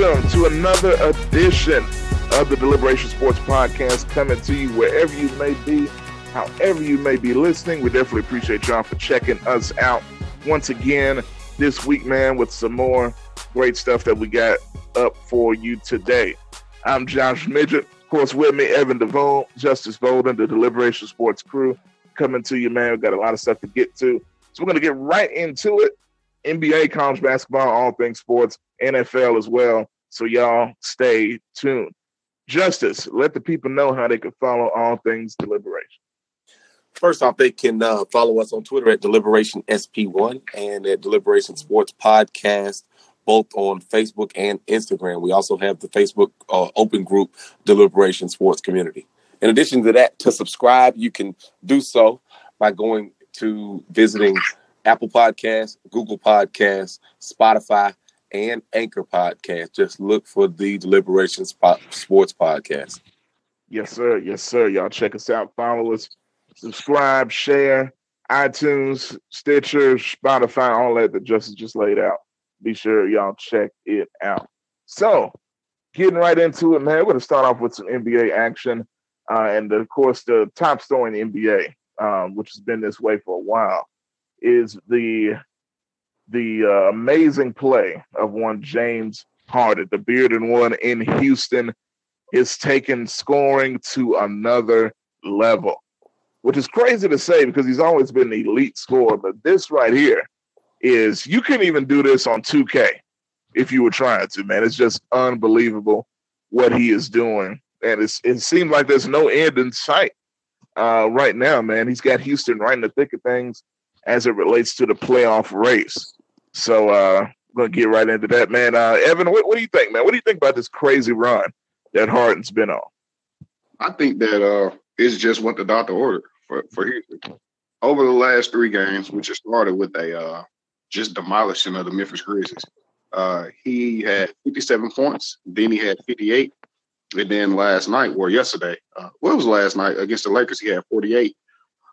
welcome to another edition of the Deliberation Sports Podcast coming to you wherever you may be, however you may be listening. We definitely appreciate y'all for checking us out once again this week, man, with some more great stuff that we got up for you today. I'm Josh Midget. Of course, with me, Evan DeVoe, Justice Bolden, the Deliberation Sports crew coming to you, man. We've got a lot of stuff to get to. So we're going to get right into it. NBA, college basketball, all things sports, NFL as well. So y'all stay tuned. Justice, let the people know how they can follow all things deliberation. First off, they can uh, follow us on Twitter at Deliberation SP1 and at Deliberation Sports Podcast, both on Facebook and Instagram. We also have the Facebook uh, open group Deliberation Sports Community. In addition to that, to subscribe, you can do so by going to visiting Apple Podcasts, Google Podcasts, Spotify, and Anchor Podcast. Just look for the Deliberation Sports Podcast. Yes, sir. Yes, sir. Y'all check us out. Follow us, subscribe, share, iTunes, Stitcher, Spotify, all that that Justice just laid out. Be sure y'all check it out. So, getting right into it, man, we're going to start off with some NBA action. Uh, and of course, the top story in the NBA, um, which has been this way for a while, is the the uh, amazing play of one James Harden, the bearded one in Houston, is taking scoring to another level, which is crazy to say because he's always been an elite scorer. But this right here is you can even do this on 2K if you were trying to, man. It's just unbelievable what he is doing. And it seems like there's no end in sight uh, right now, man. He's got Houston right in the thick of things as it relates to the playoff race. So uh we're gonna get right into that, man. Uh Evan, what, what do you think, man? What do you think about this crazy run that Harden's been on? I think that uh it's just what the doctor ordered for, for Houston. Over the last three games, which started with a uh just demolishing of the Memphis Grizzlies. Uh he had 57 points, then he had 58. And then last night, or yesterday, uh, what was last night against the Lakers? He had 48.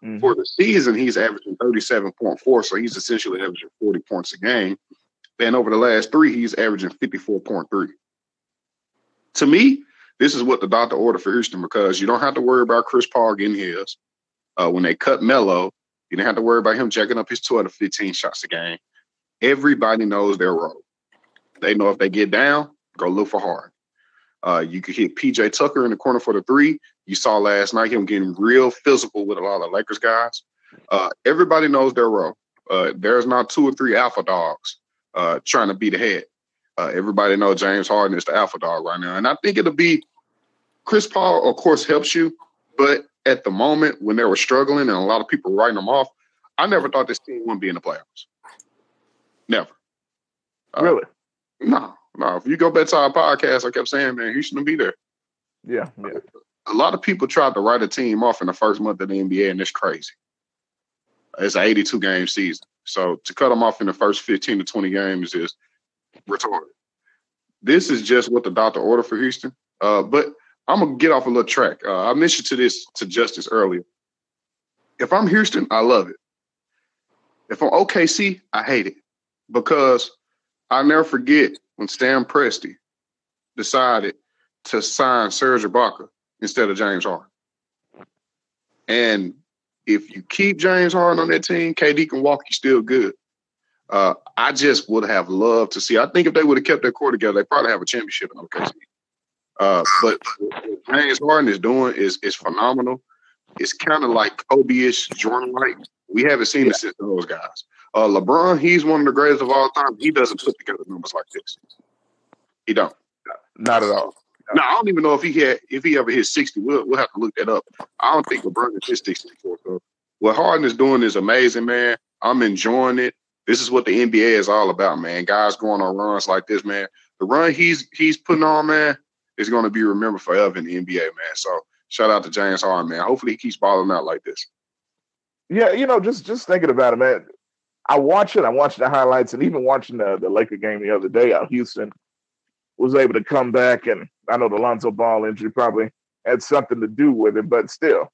Mm-hmm. For the season, he's averaging 37.4, so he's essentially averaging 40 points a game. And over the last three, he's averaging 54.3. To me, this is what the doctor ordered for Houston because you don't have to worry about Chris Paul getting his. Uh, when they cut Melo, you don't have to worry about him jacking up his 12 to 15 shots a game. Everybody knows their role. They know if they get down, go look for hard. Uh, you could hit PJ Tucker in the corner for the three. You saw last night him getting real physical with a lot of Lakers guys. Uh, everybody knows their role. Uh, there's not two or three alpha dogs uh, trying to be the head. Uh, everybody knows James Harden is the alpha dog right now, and I think it'll be Chris Paul. Of course, helps you, but at the moment when they were struggling and a lot of people writing them off, I never thought this team wouldn't be in the playoffs. Never. Uh, really? No, no, if you go back to our podcast, I kept saying, man, Houston will be there. Yeah, yeah. A lot of people tried to write a team off in the first month of the NBA, and it's crazy. It's an 82 game season. So to cut them off in the first 15 to 20 games is retarded. This is just what the doctor ordered for Houston. Uh, but I'm gonna get off a little track. Uh, I mentioned to this to Justice earlier. If I'm Houston, I love it. If I'm OKC, I hate it because I'll never forget when Sam Presti decided to sign Serge Ibaka instead of James Harden. And if you keep James Harden on that team, KD can walk you still good. Uh, I just would have loved to see. I think if they would have kept their core together, they probably have a championship in OKC. Uh, but what James Harden is doing is is phenomenal. It's kind of like Kobe-ish, Jordan-like. We haven't seen yeah. it since those guys. Uh, LeBron, he's one of the greatest of all time. He doesn't put together numbers like this. He don't. Not at all. No, I don't even know if he had if he ever hit sixty. We'll we'll have to look that up. I don't think LeBron has hit sixty before. So what Harden is doing is amazing, man. I'm enjoying it. This is what the NBA is all about, man. Guys going on runs like this, man. The run he's he's putting on, man, is going to be remembered forever in the NBA, man. So shout out to James Harden, man. Hopefully he keeps balling out like this. Yeah, you know, just just thinking about it, man. I watch it. I watch the highlights, and even watching the the Laker game the other day out Houston was able to come back. And I know the Lonzo Ball injury probably had something to do with it, but still,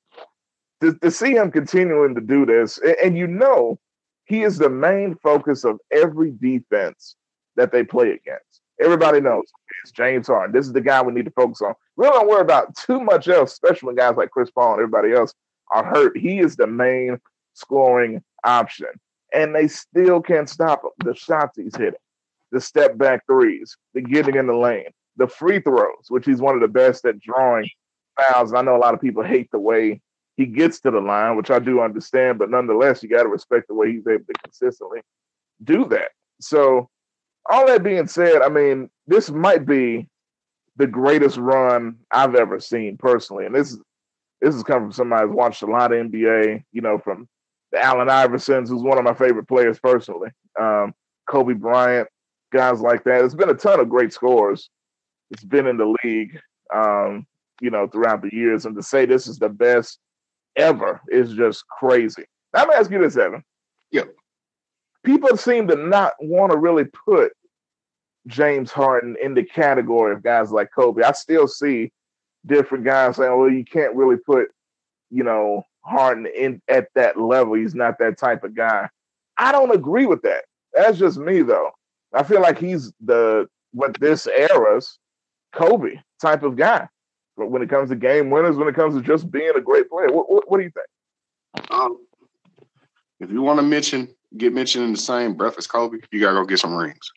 to, to see him continuing to do this, and, and you know, he is the main focus of every defense that they play against. Everybody knows it's James Harden. This is the guy we need to focus on. We don't worry about too much else, especially when guys like Chris Paul and everybody else are hurt. He is the main scoring option. And they still can't stop him. The shots he's hitting, the step back threes, the getting in the lane, the free throws, which he's one of the best at drawing fouls. And I know a lot of people hate the way he gets to the line, which I do understand, but nonetheless, you got to respect the way he's able to consistently do that. So, all that being said, I mean, this might be the greatest run I've ever seen personally, and this is this is coming from somebody who's watched a lot of NBA. You know, from Allen Iversons, who's one of my favorite players personally, um, Kobe Bryant, guys like that. There's been a ton of great scores. It's been in the league, um, you know, throughout the years, and to say this is the best ever is just crazy. Now, I'm gonna ask you this, Evan. Yeah. People seem to not want to really put James Harden in the category of guys like Kobe. I still see different guys saying, well, you can't really put, you know, Harden in at that level. He's not that type of guy. I don't agree with that. That's just me though. I feel like he's the what this era's Kobe type of guy. But when it comes to game winners, when it comes to just being a great player, what, what, what do you think? Um, if you want to mention, get mentioned in the same breath as Kobe, you gotta go get some rings.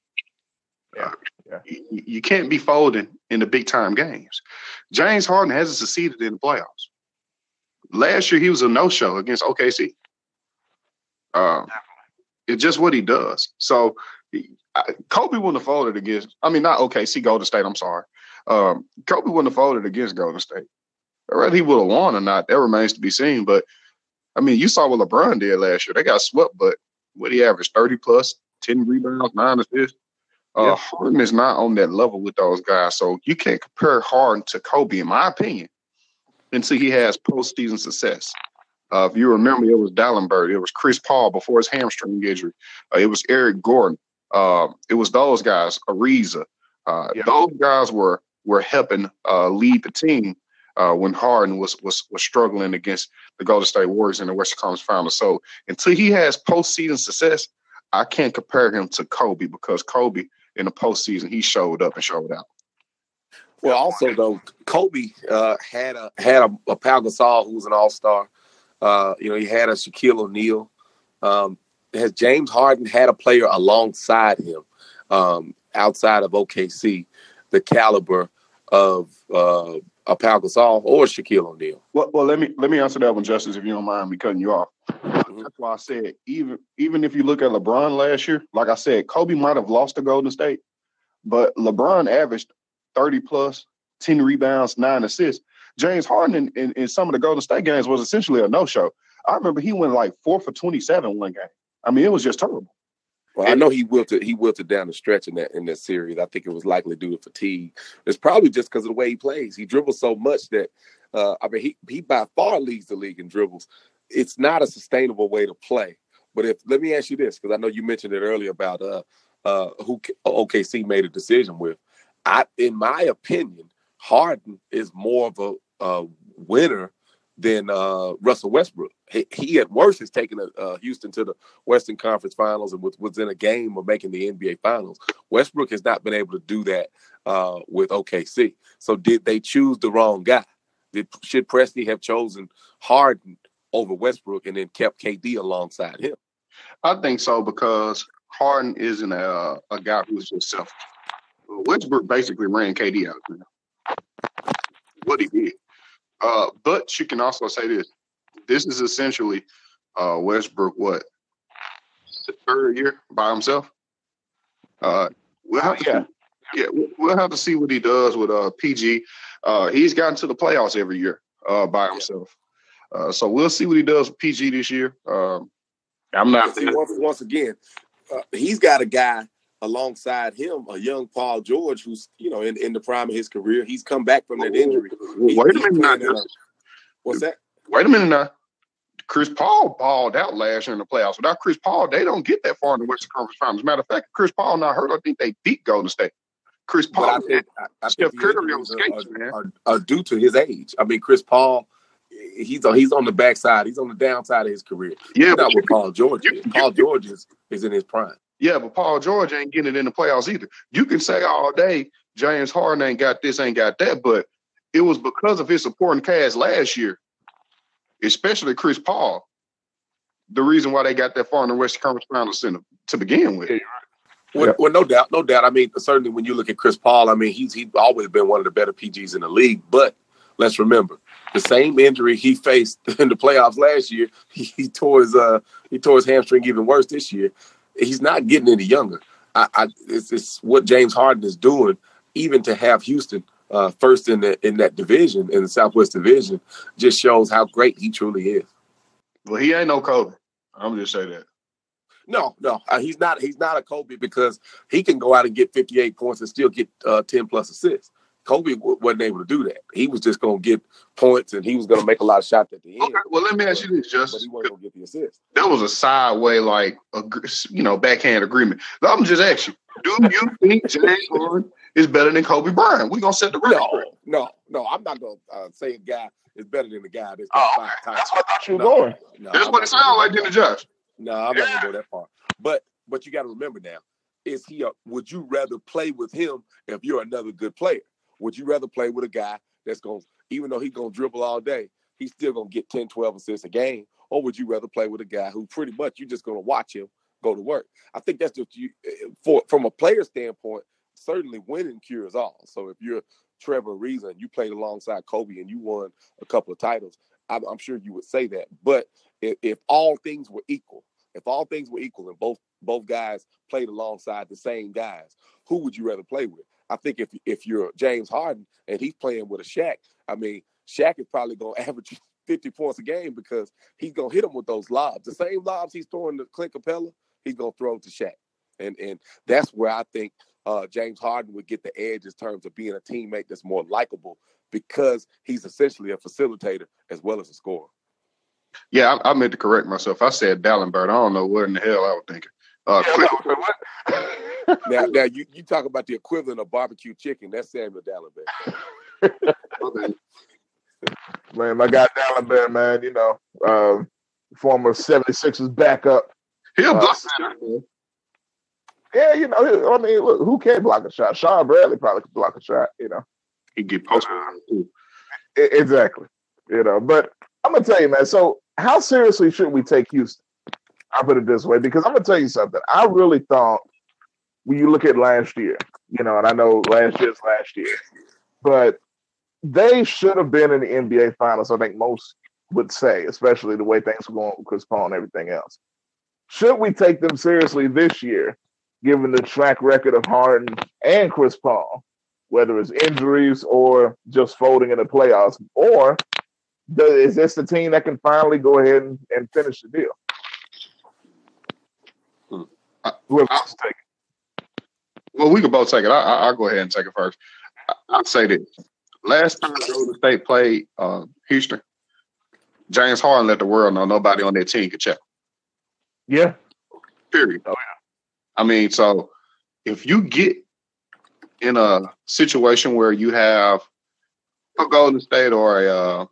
Yeah, yeah. You, you can't be folding in the big time games. James Harden hasn't succeeded in the playoffs. Last year he was a no show against OKC. Um, it's just what he does. So I, Kobe wouldn't have folded against. I mean, not OKC, Golden State. I'm sorry. Um, Kobe wouldn't have folded against Golden State. Whether he would have won or not, that remains to be seen. But I mean, you saw what LeBron did last year. They got swept, but what he averaged 30 plus, 10 rebounds, nine assists. Uh. Harden is not on that level with those guys. So you can't compare Harden to Kobe, in my opinion, until he has postseason success. Uh, if you remember, it was Dalembert, it was Chris Paul before his hamstring injury, uh, it was Eric Gordon, uh, it was those guys, Ariza. Uh, yep. Those guys were were helping uh, lead the team uh, when Harden was was was struggling against the Golden State Warriors in the Western Conference Finals. So until he has postseason success, I can't compare him to Kobe because Kobe in the postseason he showed up and showed out. Well, also though, Kobe uh, had a had a, a Pau Gasol who was an All Star. Uh, you know, he had a Shaquille O'Neal. Um, has James Harden had a player alongside him um, outside of OKC, the caliber of uh, a Pau Gasol or Shaquille O'Neal? Well, well, let me let me answer that one, Justice, if you don't mind me cutting you off. Mm-hmm. That's why I said even even if you look at LeBron last year, like I said, Kobe might have lost to Golden State, but LeBron averaged thirty plus, ten rebounds, nine assists. James Harden in, in, in some of the Golden State games was essentially a no show. I remember he went like four for twenty seven one game. I mean, it was just terrible. Well, I know he wilted he wilted down the stretch in that in that series. I think it was likely due to fatigue. It's probably just because of the way he plays. He dribbles so much that uh, I mean he he by far leads the league in dribbles. It's not a sustainable way to play. But if let me ask you this, because I know you mentioned it earlier about uh uh who OKC made a decision with. I in my opinion, Harden is more of a, a winner than uh, Russell Westbrook. He, he, at worst has taken uh, Houston to the Western Conference Finals and was, was in a game of making the NBA Finals. Westbrook has not been able to do that uh, with OKC. So did they choose the wrong guy? Did should Presti have chosen Harden over Westbrook and then kept KD alongside him? I think so because Harden isn't a, a guy who's just selfish. Westbrook basically ran KD out. What he did. Uh, but you can also say this: this is essentially uh, Westbrook. What the third year by himself? Uh, we'll have to yeah. Yeah, we'll have to see what he does with uh, PG. Uh, he's gotten to the playoffs every year uh, by himself. Uh, so we'll see what he does with PG this year. Um, I'm not. See, once, once again, uh, he's got a guy alongside him, a young Paul George, who's you know in, in the prime of his career. He's come back from that injury. Wait a minute, now, what's that? Wait a minute now. Chris Paul balled out last year in the playoffs. Without Chris Paul, they don't get that far in the Western Conference Finals. Matter of fact, Chris Paul not hurt. I think they beat Golden State. Chris Paul, I think, I, I Steph Curry on uh, skates, are, man, are, are, due to his age. I mean, Chris Paul, he's on, he's on the backside. He's on the downside of his career. Yeah, not what Paul George is. Paul George is, is in his prime. Yeah, but Paul George ain't getting it in the playoffs either. You can say all day James Harden ain't got this, ain't got that, but it was because of his supporting cast last year, especially Chris Paul, the reason why they got that far in the Western Conference Finals Center to begin with. Well, well, no doubt, no doubt. I mean, certainly when you look at Chris Paul, I mean, he's he's always been one of the better PGs in the league. But let's remember, the same injury he faced in the playoffs last year, he, he tore his uh he tore his hamstring even worse this year. He's not getting any younger. I, I it's, it's what James Harden is doing, even to have Houston uh, first in the in that division in the Southwest Division, just shows how great he truly is. Well, he ain't no Kobe. I'm just say that. No, no, uh, he's not. He's not a Kobe because he can go out and get 58 points and still get uh, 10 plus assists. Kobe wasn't able to do that. He was just going to get points and he was going to make a lot of shots at the end. Okay, well, let me ask you this, Justin. he wasn't going to get the assist. That was a sideway, like a you know backhand agreement. I'm just asking Do you think James Harden is better than Kobe Bryant? We're gonna set the record. No, no, no. I'm not gonna uh, say a guy is better than the guy that's got oh, five times. That's what I thought you were no, going. No, that's I'm what it sounds like, didn't it, Josh? No, I'm yeah. not gonna go that far. But but you got to remember now, is he a, would you rather play with him if you're another good player? Would you rather play with a guy that's going to, even though he's going to dribble all day, he's still going to get 10, 12 assists a game? Or would you rather play with a guy who pretty much you're just going to watch him go to work? I think that's just you, eh, for from a player standpoint, certainly winning cures all. So if you're Trevor and you played alongside Kobe and you won a couple of titles, I'm, I'm sure you would say that. But if, if all things were equal, if all things were equal and both both guys played alongside the same guys, who would you rather play with? I think if if you're James Harden and he's playing with a Shaq, I mean, Shaq is probably going to average 50 points a game because he's going to hit him with those lobs. The same lobs he's throwing to Clint Capela, he's going to throw to Shaq. And and that's where I think uh, James Harden would get the edge in terms of being a teammate that's more likable because he's essentially a facilitator as well as a scorer. Yeah, I, I, meant to correct myself. I said Dalembert. I don't know what in the hell I was thinking. Uh, yeah, now, now you, you talk about the equivalent of barbecue chicken. That's Samuel Dalembert. man, my guy Dalembert, man, you know, um, former 76ers backup. He'll uh, block uh, Yeah, you know, I mean, look, who can block a shot? Shawn Bradley probably could block a shot, you know. He get posted too. Exactly. You know, but I'm gonna tell you, man. So, how seriously should we take Houston? I'll put it this way because I'm gonna tell you something. I really thought when you look at last year, you know, and I know last year's last year, but they should have been in the NBA Finals. I think most would say, especially the way things were going with Chris Paul and everything else. Should we take them seriously this year, given the track record of Harden and Chris Paul, whether it's injuries or just folding in the playoffs, or is this the team that can finally go ahead and, and finish the deal? Hmm. Whoever wants to take it. Well, we can both take it. I, will go ahead and take it first. I, I'll say this. Last time Golden State played uh, Houston, James Harden let the world know nobody on that team could check. Yeah. Period. Oh, yeah. I mean, so if you get in a situation where you have a Golden State or a uh,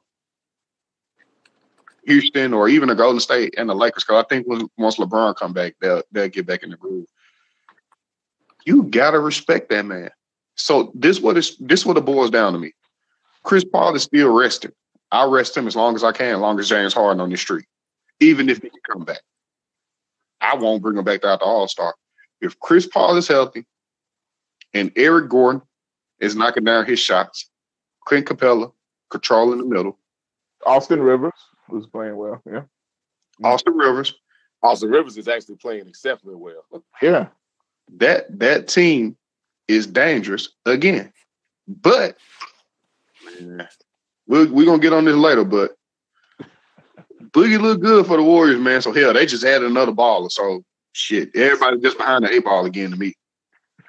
Houston or even the Golden State and the Lakers. Because I think once LeBron come back, they'll they'll get back in the groove. You gotta respect that man. So this what is this what it boils down to me. Chris Paul is still resting. I'll rest him as long as I can, as long as James Harden on the street, even if he can come back. I won't bring him back to the All Star. If Chris Paul is healthy and Eric Gordon is knocking down his shots, Clint Capela controlling the middle, Austin Rivers was playing well. Yeah. Austin Rivers. Austin Rivers is actually playing exceptionally well. Yeah. That that team is dangerous again. But we're, we're gonna get on this later, but Boogie looked good for the Warriors, man. So hell, they just added another baller. So shit, everybody just behind the eight ball again to me.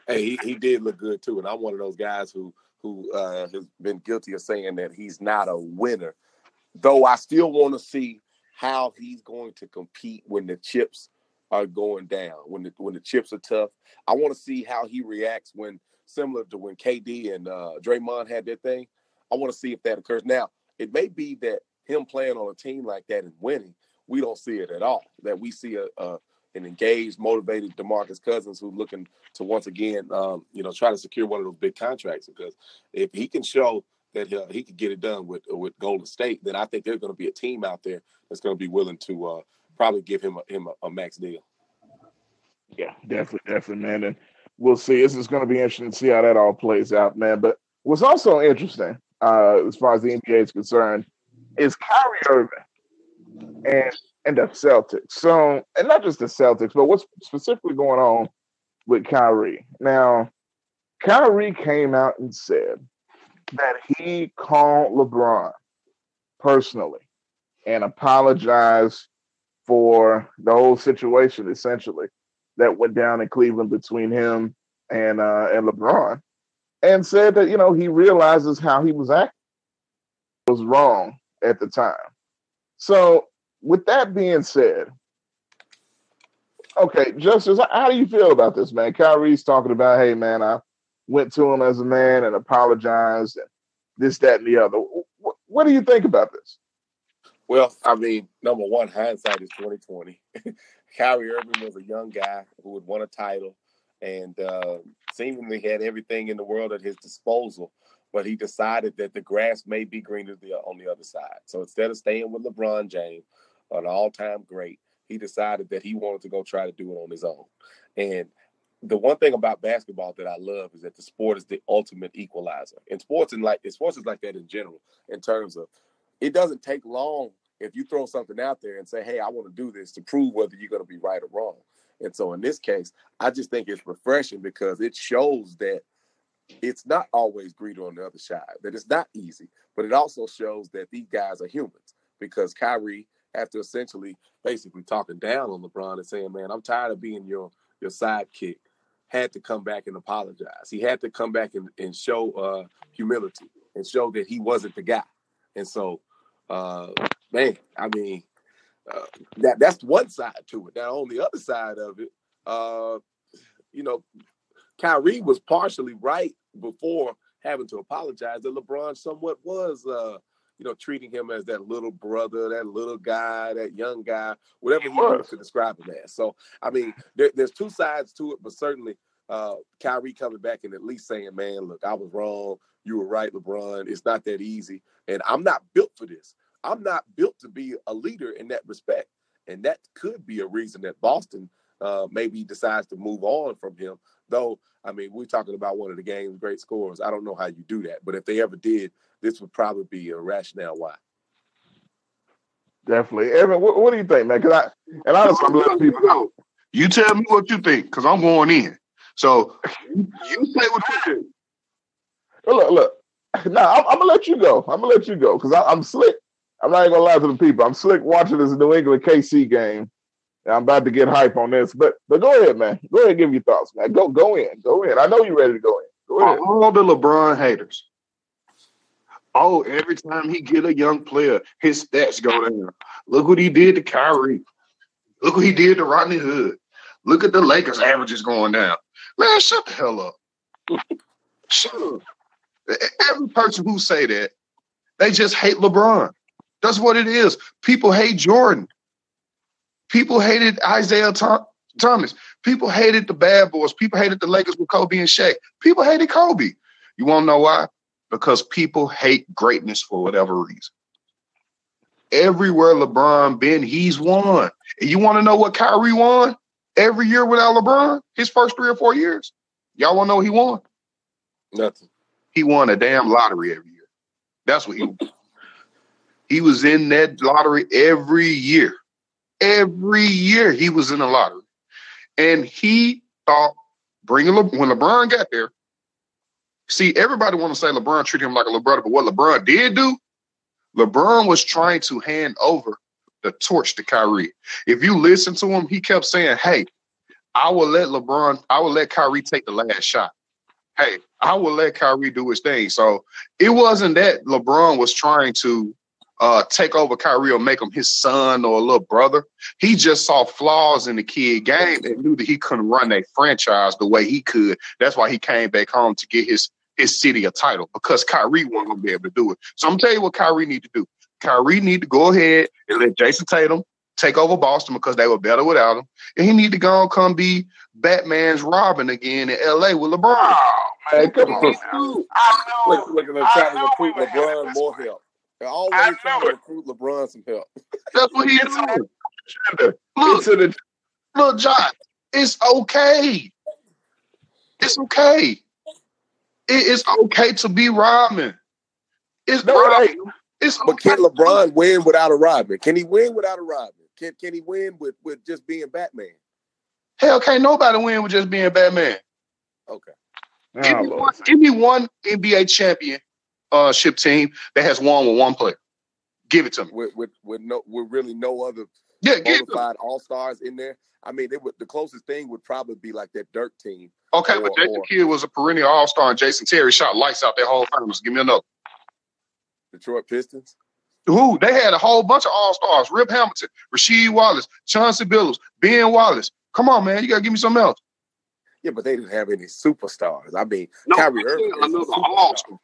Hey, he, he did look good too, and I'm one of those guys who who uh, has been guilty of saying that he's not a winner. Though I still want to see how he's going to compete when the chips are going down, when the when the chips are tough. I want to see how he reacts when similar to when KD and uh, Draymond had their thing. I want to see if that occurs. Now, it may be that him playing on a team like that and winning, we don't see it at all. That we see a, a an engaged, motivated DeMarcus Cousins who's looking to once again, um, you know, try to secure one of those big contracts. Because if he can show that he, he could get it done with with Golden State, then I think there's going to be a team out there that's going to be willing to uh, probably give him a, him a, a, max deal. Yeah, definitely, definitely, man. And we'll see. This is going to be interesting to see how that all plays out, man. But what's also interesting, uh, as far as the NBA is concerned, is Kyrie Irving and and the Celtics. So, and not just the Celtics, but what's specifically going on with Kyrie. Now, Kyrie came out and said that he called LeBron personally and apologized for the whole situation, essentially, that went down in Cleveland between him and uh, and LeBron, and said that you know he realizes how he was acting was wrong at the time. So with that being said, okay, Justice, how do you feel about this, man? Kyrie's talking about, hey, man, I went to him as a man and apologized and this, that, and the other. What, what do you think about this? Well, I mean, number one, hindsight is twenty twenty. Kyrie Irving was a young guy who had won a title and uh, seemingly had everything in the world at his disposal but he decided that the grass may be greener on the other side. So instead of staying with LeBron James, an all-time great, he decided that he wanted to go try to do it on his own. And the one thing about basketball that I love is that the sport is the ultimate equalizer. And sports and like sports is like that in general, in terms of it doesn't take long if you throw something out there and say, Hey, I want to do this to prove whether you're gonna be right or wrong. And so in this case, I just think it's refreshing because it shows that it's not always greedy on the other side, that it's not easy, but it also shows that these guys are humans because Kyrie, after essentially basically talking down on LeBron and saying, man, I'm tired of being your, your sidekick, had to come back and apologize. He had to come back and, and show uh, humility and show that he wasn't the guy. And so, uh, man, I mean, uh, that that's one side to it. Now, on the other side of it, uh, you know, Kyrie was partially right before having to apologize that LeBron somewhat was uh, you know, treating him as that little brother, that little guy, that young guy, whatever he wants to describe him as. So, I mean, there, there's two sides to it, but certainly uh, Kyrie coming back and at least saying, man, look, I was wrong. You were right, LeBron. It's not that easy. And I'm not built for this. I'm not built to be a leader in that respect. And that could be a reason that Boston uh, maybe decides to move on from him. Though, I mean, we're talking about one of the game's great scores. I don't know how you do that, but if they ever did, this would probably be a rationale why. Definitely, Evan. What, what do you think, man? Because I and I'm letting people know. You tell me what you think, because I'm going in. So you say what you think. Look, look. No, I'm, I'm, gonna let you go. I'm gonna let you go because I'm slick. I'm not even gonna lie to the people. I'm slick watching this New England KC game I'm about to get hype on this, but but go ahead, man. Go ahead, give your thoughts, man. Go go in, go in. I know you're ready to go in. Go ahead. All the LeBron haters. Oh, every time he get a young player, his stats go down. Look what he did to Kyrie. Look what he did to Rodney Hood. Look at the Lakers averages going down. Man, shut the hell up. up. Every person who say that, they just hate LeBron. That's what it is. People hate Jordan. People hated Isiah Thomas. People hated the bad boys. People hated the Lakers with Kobe and Shaq. People hated Kobe. You want to know why? Because people hate greatness for whatever reason. Everywhere LeBron been, he's won. And you want to know what Kyrie won every year without LeBron? His first three or four years. Y'all want to know he won? Nothing. He won a damn lottery every year. That's what he. he was in that lottery every year. Every year he was in the lottery. And he thought bringing Le- when LeBron got there, See, everybody want to say LeBron treated him like a little brother, but what LeBron did do, LeBron was trying to hand over the torch to Kyrie. If you listen to him, he kept saying, "Hey, I will let LeBron, I will let Kyrie take the last shot. Hey, I will let Kyrie do his thing." So it wasn't that LeBron was trying to uh, take over Kyrie or make him his son or a little brother. He just saw flaws in the kid game and knew that he couldn't run a franchise the way he could. That's why he came back home to get his his city a title because Kyrie wasn't gonna be able to do it. So I'm gonna tell you what Kyrie need to do. Kyrie need to go ahead and let Jayson Tatum take over Boston because they were better without him, and he need to go and come be Batman's Robin again in L.A. with LeBron. Oh, man, come on. I know. Look, look at them trying to recruit LeBron more help. They're always trying to recruit LeBron some help. That's what he is doing. Look, the, look, John, it's okay. It's okay. It is okay to be Rodman. It's no, right. It's but can LeBron win without a Rodman? Can he win without a Rodman? Can can he win with with just being Batman? Hell, can't nobody win with just being Batman. Okay. Give, me, one, give me one NBA championship uh, team that has won with one player. Give it to me. With with, with no with really no other yeah, qualified all stars in there. I mean, it would the closest thing would probably be like that Dirk team. Okay, or, but Jason or, Kidd was a perennial all star, and Jason Terry shot lights out their whole finals. Give me another. Detroit Pistons. Who they had a whole bunch of all stars: Rip Hamilton, Rasheed Wallace, Chauncey Billups, Ben Wallace. Come on, man, you gotta give me something else. Yeah, but they didn't have any superstars. I mean, no, Kyrie Irving. Another all-star.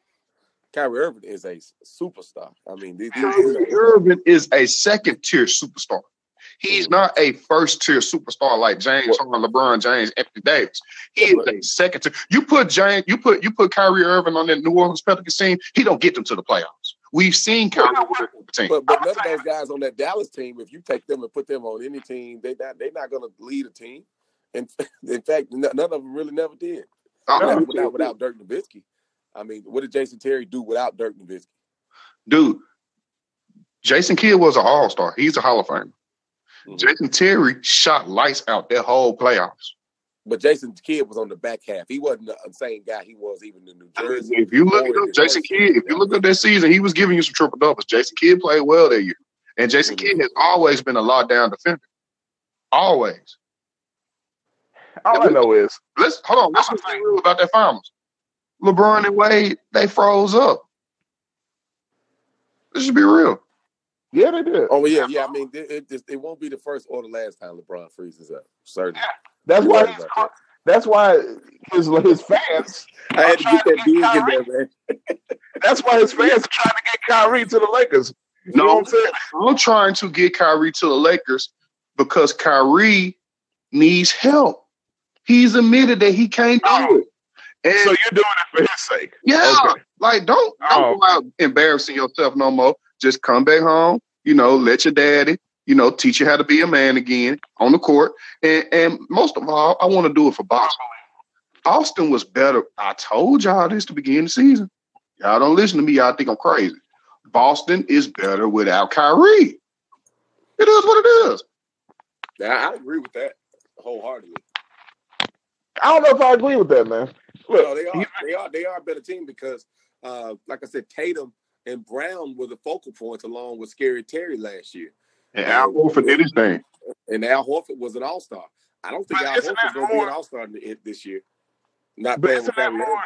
Kyrie Irving is a superstar. I mean, these, Kyrie Irving is a second tier superstar. He's not a first tier superstar like James Harden, LeBron James, Anthony Davis. He is a second tier. You put James, you put you put Kyrie Irving on that New Orleans Pelicans team, he don't get them to the playoffs. We've seen Kyrie team. But, but none of those guys on that Dallas team, if you take them and put them on any team, they not they're not going to lead a team. And in fact, none of them really never did. Uh-huh. Without, without Dirk Nowitzki. I mean, what did Jason Terry do without Dirk Nowitzki? Dude, Jason Kidd was an All Star. He's a Hall of Famer. Mm-hmm. Jason Terry shot lights out that whole playoffs. But Jason Kidd was on the back half. He wasn't the same guy he was even in New Jersey. If you look at Jason Kidd, if you look at that season, he was giving you some triple doubles. Jason Kidd played well that year. And Jason mm-hmm. Kidd has always been a lockdown defender. Always. All I know is let's hold on. Let's be real about that finals. LeBron and Wade, they froze up. This should be real. Yeah, they did. Oh yeah, yeah. I mean, it, it, it won't be the first or the last time LeBron freezes up. Certainly. Yeah, that's why. That. That's why his his fans. I had to get that big in there, man. that's why his fans are trying to get Kyrie to the Lakers. You no, I'm saying? I'm trying to get Kyrie to the Lakers because Kyrie needs help. He's admitted that he can't oh. do oh. it. And so you're doing it for his sake. Yeah. Okay. Like don't don't oh. go out embarrassing yourself no more. Just come back home, you know, let your daddy, you know, teach you how to be a man again on the court. And and most of all, I want to do it for Boston. Boston was better. I told y'all this to begin the season. Y'all don't listen to me. Y'all think I'm crazy. Boston is better without Kyrie. It is what it is. Yeah, I agree with that wholeheartedly. I don't know if I agree with that, man. Look, no, they are they are they are a better team because uh, like I said, Tatum and Brown were the focal points along with Scary Terry last year. And Al Horford did his thing. And Al Horford was an all star. I don't think but Al Horford's gonna be an all star this year. Not playing with that more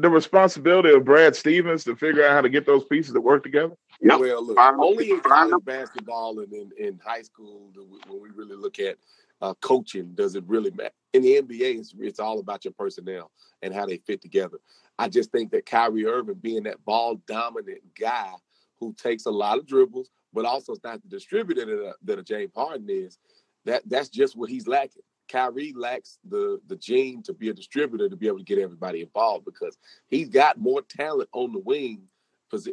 the responsibility of Brad Stevens to figure out how to get those pieces to work together? Yep. Well, look, only in college basketball and in, in high school when we really look at uh, coaching does it really matter. In the NBA, it's, it's all about your personnel and how they fit together. I just think that Kyrie Irving being that ball dominant guy who takes a lot of dribbles, but also is not the distributor that a, that a James Harden is, that that's just what he's lacking. Kyrie lacks the the gene to be a distributor to be able to get everybody involved because he's got more talent on the wing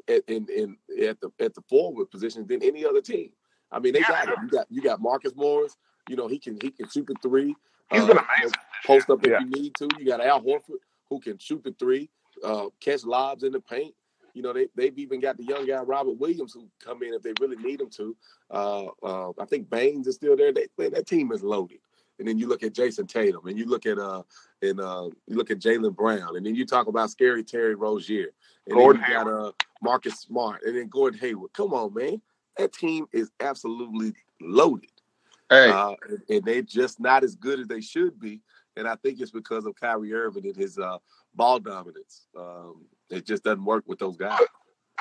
in, in, at the at the forward position than any other team. I mean, they got you got you got Marcus Morris. You know, he can he can shoot the three. He's uh, been amazing. Post up if yeah. you need to. You got Al Horford who can shoot the three, uh, catch lobs in the paint. You know, they, they've even got the young guy Robert Williams who come in if they really need him to. Uh, uh, I think Baynes is still there. They, that team is loaded. and then you look at Jayson Tatum, and you look at uh, and uh, you look at Jaylen Brown, and then you talk about Scary Terry Rozier, and Gordon then you got uh Marcus Smart, and then Gordon Hayward. Come on, man, that team is absolutely loaded. Hey. Uh, and, and they're just not as good as they should be. And I think it's because of Kyrie Irving and his uh, ball dominance. Um, it just doesn't work with those guys.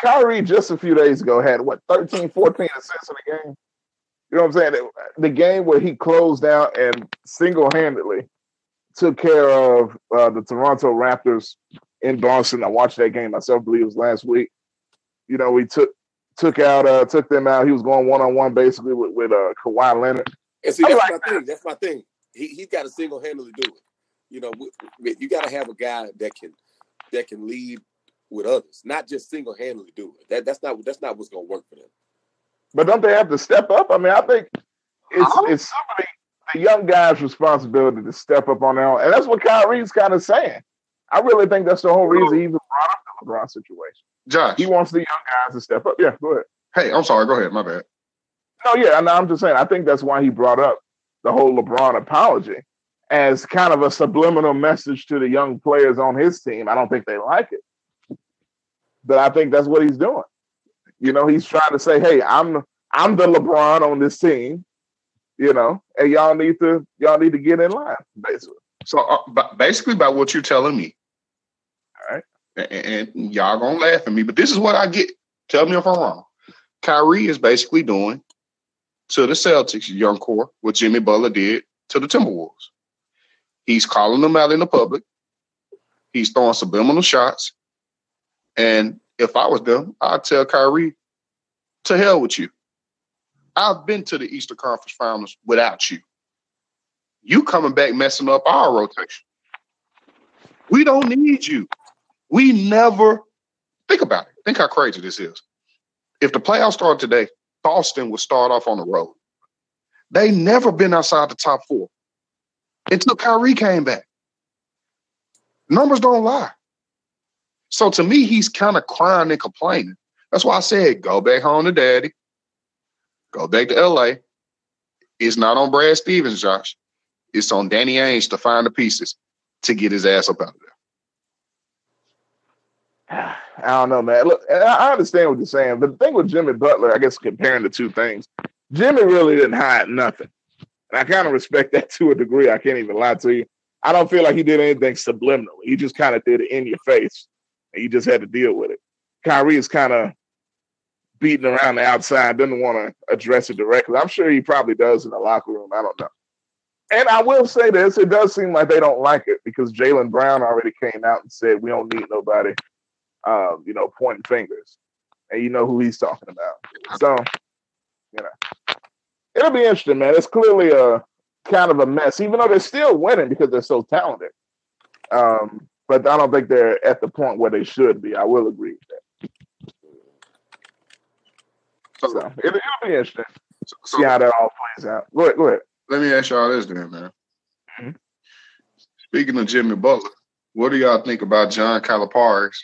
Kyrie just a few days ago had what 13, 14 assists in the game. You know what I'm saying? The game where he closed out and single handedly took care of uh, the Toronto Raptors in Boston. I watched that game myself. I believe it was last week. You know, we took took out uh, took them out. He was going one on one basically with with uh, Kawhi Leonard. And see, that's like my that. thing. That's my thing. He he's got to single handedly do it. You know, you got to have a guy that can that can lead with others, not just single handedly do it. That that's not that's not what's going to work for them. But don't they have to step up? I mean, I think it's huh? it's somebody the young guy's responsibility to step up on their own, and that's what Kyrie's kind of saying. I really think that's the whole reason he even brought up the LeBron situation. Josh, he wants the young guys to step up. Yeah, go ahead. Hey, I'm sorry. Go ahead. My bad. No, yeah, no, I'm just saying. I think that's why he brought up the whole LeBron apology as kind of a subliminal message to the young players on his team. I don't think they like it, but I think that's what he's doing. You know, he's trying to say, "Hey, I'm I'm the LeBron on this team," you know, and y'all need to y'all need to get in line, basically. So, uh, basically, by what you're telling me, all right, and, and y'all gonna laugh at me, but this is what I get. Tell me if I'm wrong. Kyrie is basically doing to the Celtics young core what Jimmy Butler did to the Timberwolves. He's calling them out in the public. He's throwing subliminal shots. And if I was them, I'd tell Kyrie, to hell with you. I've been to the Eastern Conference Finals without you. You coming back messing up our rotation. We don't need you. We never think about it. Think how crazy this is. If the playoffs started today, Boston would start off on the road. They never been outside the top four until Kyrie came back. Numbers don't lie. So to me, he's kind of crying and complaining. That's why I said, go back home to daddy. Go back to LA. It's not on Brad Stevens, Josh. It's on Danny Ainge to find the pieces to get his ass up out of there. I don't know, man. Look, I understand what you're saying, but the thing with Jimmy Butler, I guess comparing the two things, Jimmy really didn't hide nothing. And I kind of respect that to a degree. I can't even lie to you. I don't feel like he did anything subliminally. He just kind of did it in your face, and you just had to deal with it. Kyrie is kind of beating around the outside, doesn't want to address it directly. I'm sure he probably does in the locker room. I don't know. And I will say this: it does seem like they don't like it because Jaylen Brown already came out and said we don't need nobody um, you know, pointing fingers. And you know who he's talking about. So, you know, it'll be interesting, man. It's clearly a kind of a mess, even though they're still winning because they're so talented. Um, but I don't think they're at the point where they should be. I will agree with that. So, so it, will be interesting. So, so, see how that all plays out. Go ahead. Go ahead. Let me ask y'all this, then, man. Mm-hmm. Speaking of Jimmy Butler, what do y'all think about John Calipari's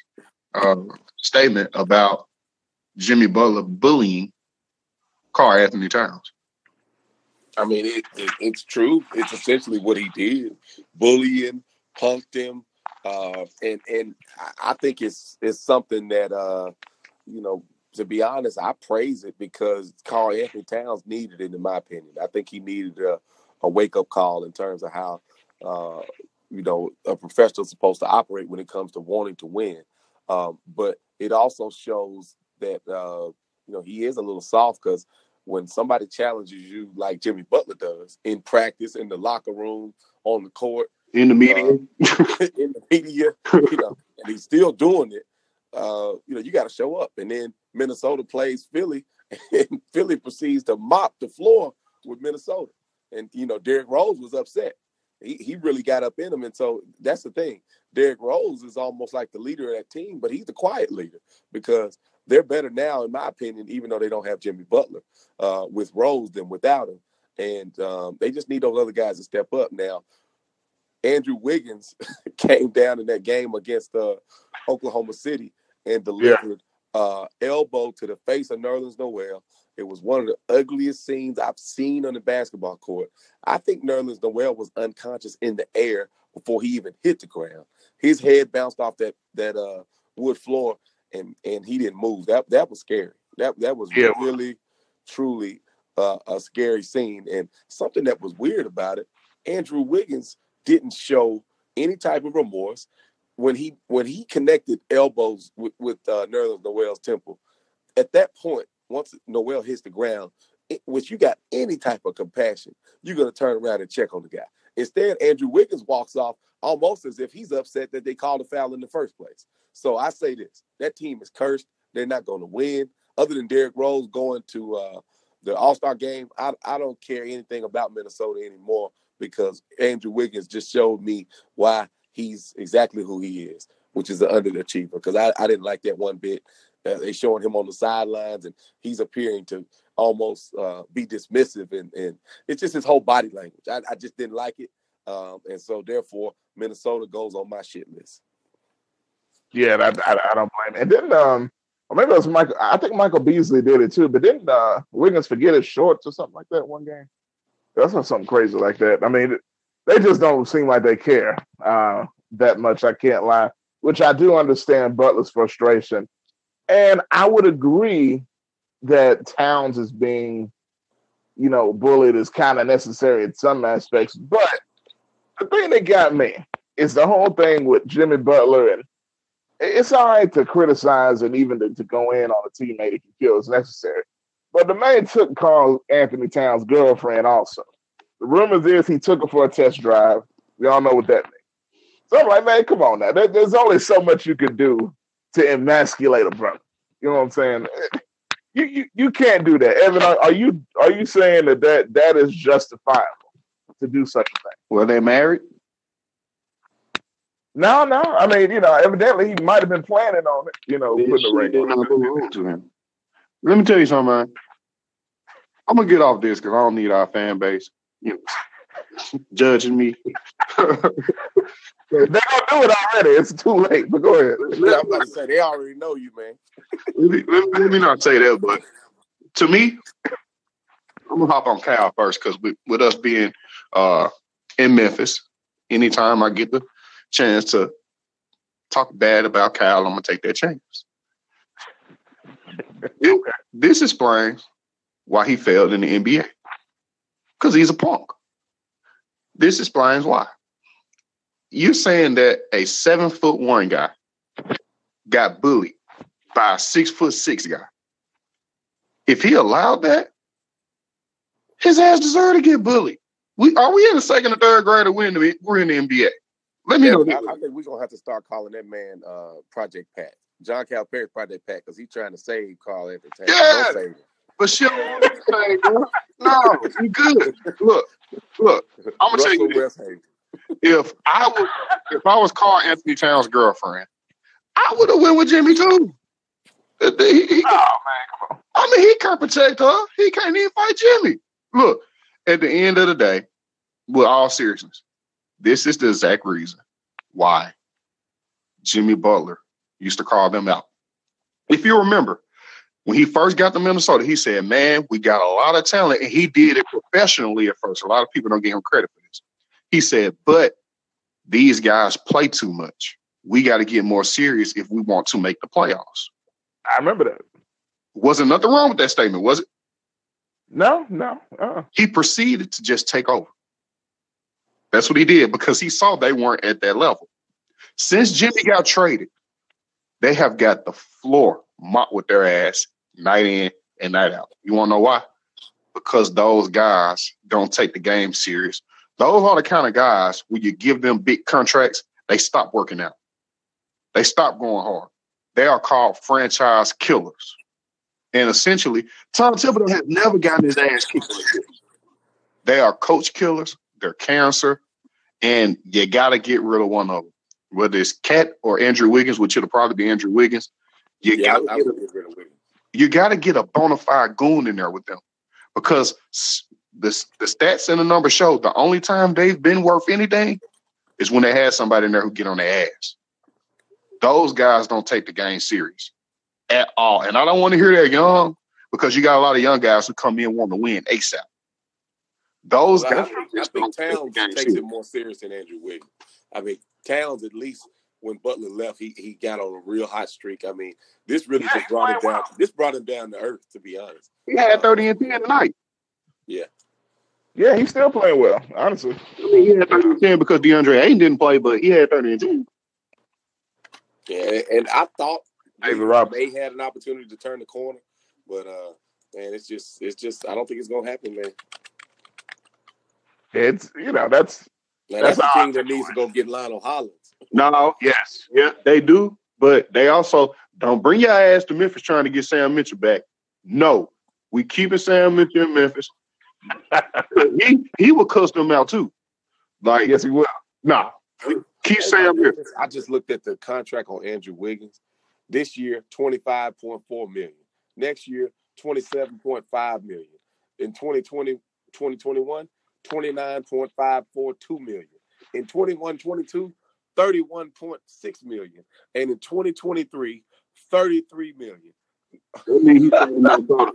uh, statement about Jimmy Butler bullying Karl-Anthony Towns. I mean, it, it, it's true. It's essentially what he did: bullying, punked him, uh, and and I think it's it's something that uh, you know. To be honest, I praise it because Karl-Anthony Towns needed it, in my opinion. I think he needed a, a wake up call in terms of how uh, you know a professional is supposed to operate when it comes to wanting to win. Um, but it also shows that uh, you know he is a little soft because when somebody challenges you like Jimmy Butler does in practice, in the locker room, on the court, in the media, uh, in the media, you know, and he's still doing it. Uh, you know, you got to show up. And then Minnesota plays Philly, and Philly proceeds to mop the floor with Minnesota. And you know, Derrick Rose was upset. He he really got up in him, and so that's the thing. Derrick Rose is almost like the leader of that team, but he's the quiet leader because they're better now, in my opinion, even though they don't have Jimmy Butler uh, with Rose than without him. And um, they just need those other guys to step up now. Andrew Wiggins came down in that game against uh, Oklahoma City and delivered yeah. uh, elbow to the face of Nerlens Noel. It was one of the ugliest scenes I've seen on the basketball court. I think Nerlens Noel was unconscious in the air before he even hit the ground. His head bounced off that that uh, wood floor, and and he didn't move. That that was scary. That that was yeah. really, truly uh, a scary scene. And something that was weird about it, Andrew Wiggins didn't show any type of remorse when he when he connected elbows with, with uh, Noel's temple. At that point, once Noel hits the ground, which you got any type of compassion, you're gonna turn around and check on the guy. Instead, Andrew Wiggins walks off almost as if he's upset that they called a foul in the first place. So I say this: that team is cursed. They're not going to win. Other than Derrick Rose going to uh, the All Star game, I, I don't care anything about Minnesota anymore because Andrew Wiggins just showed me why he's exactly who he is, which is an underachiever. Because I, I didn't like that one bit. Uh, they showing him on the sidelines and he's appearing to almost uh, be dismissive and, and it's just his whole body language. I, I just didn't like it. Um, and so therefore Minnesota goes on my shit list. Yeah, I, I, I don't blame. And then um, or maybe it was Michael. I think Michael Beasley did it too. But didn't uh, Wiggins forget his shorts or something like that one game? That's not something crazy like that. I mean, they just don't seem like they care uh, that much. I can't lie. Which I do understand Butler's frustration, and I would agree that Towns is being, you know, bullied is kind of necessary in some aspects. But the thing that got me is the whole thing with Jimmy Butler and it's all right to criticize and even to, to go in on a teammate if you feel it's necessary. But the man took Karl-Anthony Towns' girlfriend also. The rumors is he took her for a test drive. We all know what that means. So I'm like, man, come on now. There, there's only so much you can do to emasculate a brother. You know what I'm saying? You you, you can't do that. Evan, are, are you are you saying that, that that is justifiable to do such a thing? Were they married? No, no. I mean, you know, evidently he might have been planning on it. You know, putting the ring on. To him. Let me tell you something, man. I'm gonna get off this because I don't need our fan base, you know, judging me. they don't do it already. It's too late. But go ahead. I'm about to say they already know you, man. let, me, let, me, let me not say that, but to me, I'm gonna hop on Cal first because with, with us being uh, in Memphis, anytime I get the chance to talk bad about Kyle, I'm gonna take that chance. This explains why he failed in the NBA. Because he's a punk. This explains why. You're saying that a seven foot one guy got bullied by a six foot six guy. If he allowed that, his ass deserved to get bullied. We are we in the second or third grade or we're in the, we're in the NBA? Let me yeah, know. I, I, think we're gonna have to start calling that man uh, Project Pat. John Calipari Project Pat because he's trying to save Karl-Anthony. Yeah, but shit, no, you good. Look, look. I'm gonna tell you this. If I was, if I was Karl-Anthony Towns' girlfriend, I would have went with Jimmy too. Uh, he, he, oh man, come on. I mean, he can't protect her. He can't even fight Jimmy. Look, at the end of the day, with all seriousness, this is the exact reason why Jimmy Butler used to call them out. If you remember, when he first got to Minnesota, he said, Man, we got a lot of talent. And he did it professionally at first. A lot of people don't give him credit for this. He said, But these guys play too much. We got to get more serious if we want to make the playoffs. I remember that. Wasn't nothing wrong with that statement, was it? No, no. Uh-uh. He proceeded to just take over. That's what he did because he saw they weren't at that level. Since Jimmy got traded, they have got the floor mopped with their ass night in and night out. You want to know why? Because those guys don't take the game serious. Those are the kind of guys when you give them big contracts, they stop working out. They stop going hard. They are called franchise killers. And essentially, Tom Thibodeau has never gotten his ass kicked. They are coach killers They're cancer, and you got to get rid of one of them. Whether it's KAT or Andrew Wiggins, which it'll probably be Andrew Wiggins, you yeah, got to get, get rid of Wiggins. You got to get a bona fide goon in there with them, because the the stats and the numbers show the only time they've been worth anything is when they had somebody in there who get on their ass. Those guys don't take the game serious. at all. And I don't want to hear that young because you got a lot of young guys who come in wanting to win ASAP. Those Well, I guys. think, I think take Towns takes serious. it more serious than Andrew Wiggins. I mean, Towns at least when Butler left, he he got on a real hot streak. I mean, this really Yeah, just brought him played down. This brought him down to earth, to be honest. He had 30 and 10 tonight. Yeah, Yeah, he's still playing well, honestly. I mean, he had 30 and 10 because DeAndre Ayton didn't play, but he had 30 and 10. Yeah, and I thought David they Robinson. may had an opportunity to turn the corner, but uh, man, it's just it's just I don't think it's gonna happen, man. It's you know that's Now, That's that's, the our team that needs to go get Lionel Hollins. No, yes, yeah, they do, but they also don't bring your ass to Memphis trying to get Sam Mitchell back. No, we keeping Sam Mitchell in Memphis. he he will cuss them out too. Like, yes he will. nah, keep Sam my Mitchell. goodness. I just looked at the contract on Andrew Wiggins. This year, twenty five point four million. Next year, twenty seven point five million. In 2020, 2021, 29.542 million. In 21 22, 31.6 million. And in 2023, 33 million. That mean he playing no better.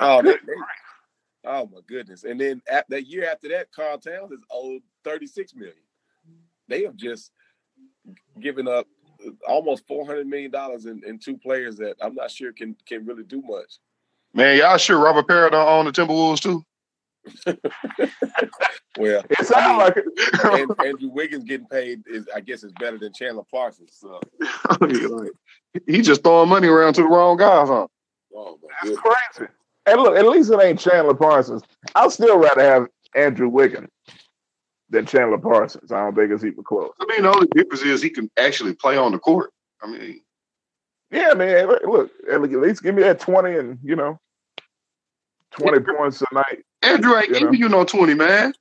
Oh, they- they- oh my goodness. And then at, that year after that, Karl Towns is owed 36 million. They have just given up almost 400 million dollars in, in two players that I'm not sure can can really do much. Man, y'all sure Robert Pera don't own the Timberwolves too? Well, It sounds I mean- like it. and Andrew Wiggins getting paid is I guess is better than Chandler Parsons. So, Like, he just throwing money around to the wrong guys, huh? oh That's crazy. And look, at least it ain't Chandler Parsons. I'll still rather have Andrew Wiggins than Chandler Parsons. I don't think it's even close. I mean, the only difference is he can actually play on the court. I mean, Yeah, man. Look, at least give me that twenty and you know, twenty points a night. Andrew ain't You giving you no 20, man.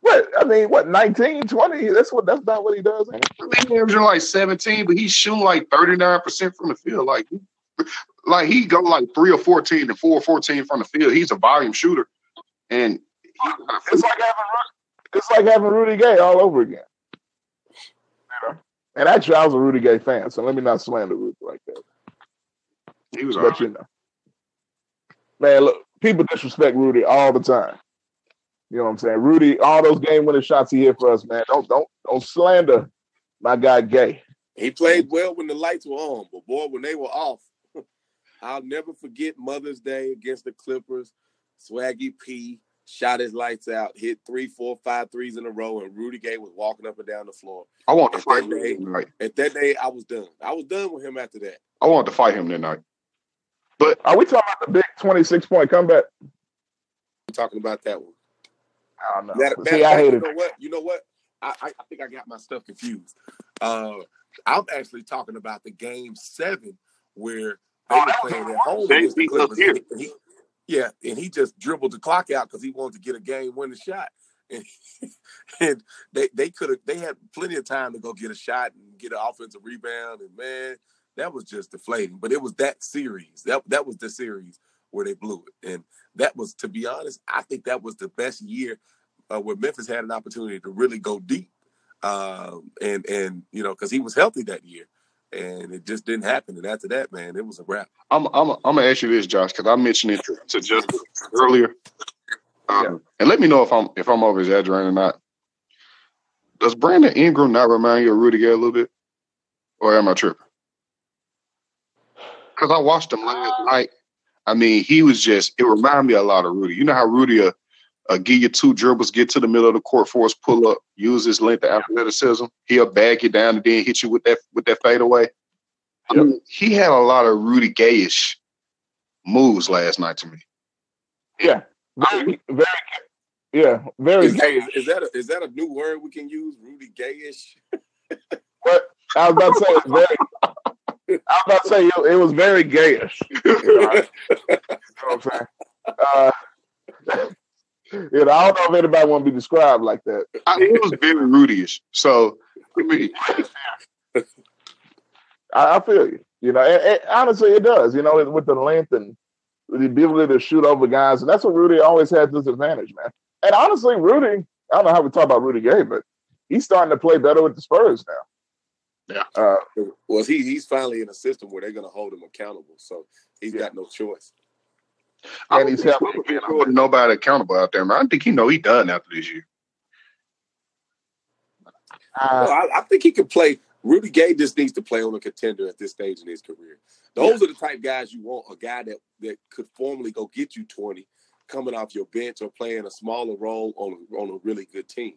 What I mean, what 19, 20? That's what. That's not what he does. it? I mean, he averaging like 17, but he's shooting like 39% from the field. Like, like he go like 3 or 14 and 4 or 14 from the field. He's a volume shooter. And he, It's like having it's like having Rudy Gay all over again. You know. And actually, I was a Rudy Gay fan, so let me not slander Rudy like that. he was But right. you know, man, look, people disrespect Rudy all the time. You know what I'm saying? Rudy, all those game winning shots he hit for us, man. Don't don't don't slander my guy Gay. He played well when the lights were on, but boy, when they were off, I'll never forget Mother's Day against the Clippers. Swaggy P shot his lights out, hit three, four, five threes in a row, and Rudy Gay was walking up and down the floor. I want to At fight him day- tonight. At that day, I was done. I was done with him after that. I want to fight him tonight. But are we talking about the big 26 point comeback? I'm talking about that one. I don't know. Matter- matter See, of I fact, hate you it. know what? You know what? I, I, I think I got my stuff confused. Uh, I'm actually talking about the game seven where they Oh, were playing at home against the Clippers. here. And he- and he- yeah, and he just dribbled the clock out because he wanted to get a game winning shot. And, and they they could have they had plenty of time to go get a shot and get an offensive rebound. And man, that was just deflating. But it was that series. That that was the series where they blew it. And that was, to be honest, I think that was the best year uh, where Memphis had an opportunity to really go deep, um, and and you know because he was healthy that year, and it just didn't happen. And after that, man, it was a wrap. I'm I'm I'm gonna ask you this, Josh, because I mentioned it to, just earlier. Um, Yeah. And let me know if I'm if I'm over exaggerating or not. Does Brandon Ingram not remind you of Rudy Gay a little bit, or am I tripping? Because I watched him last night. I mean, he was just. It reminded me a lot of Rudy. You know how Rudy uh, uh, give you two dribbles, get to the middle of the court, force pull up, use his length of athleticism. He'll bag you down and then hit you with that with that fadeaway. I mean, he had a lot of Rudy Gayish moves last night to me. Yeah. Very, very, yeah, very. Is, hey, is, is that a, is that a new word we can use? Rudy Gayish. But I was about to say, very. I was about to say it, it was very gayish. You know what I'm saying? Uh, you know, I don't know if anybody want to be described like that. I, it was very Rudy-ish. So I mean, I, I feel you. You know, and, and honestly, it does. You know, with the length and the ability to shoot over guys, and that's what Rudy always has this advantage, man. And honestly, Rudy, I don't know how we talk about Rudy Gay, but he's starting to play better with the Spurs now. Yeah. Uh, well, he he's finally in a system where they're going to hold him accountable, so he's Yeah. got no choice. I And don't he's think helping he's holding nobody accountable out there, man. I think he know he done after this year. uh, Well, I, I think he can play. Rudy Gay just needs to play on a contender at this stage in his career. Those are the type guys you want. A guy that that could formally go get you twenty, coming off your bench or playing a smaller role on on a really good team.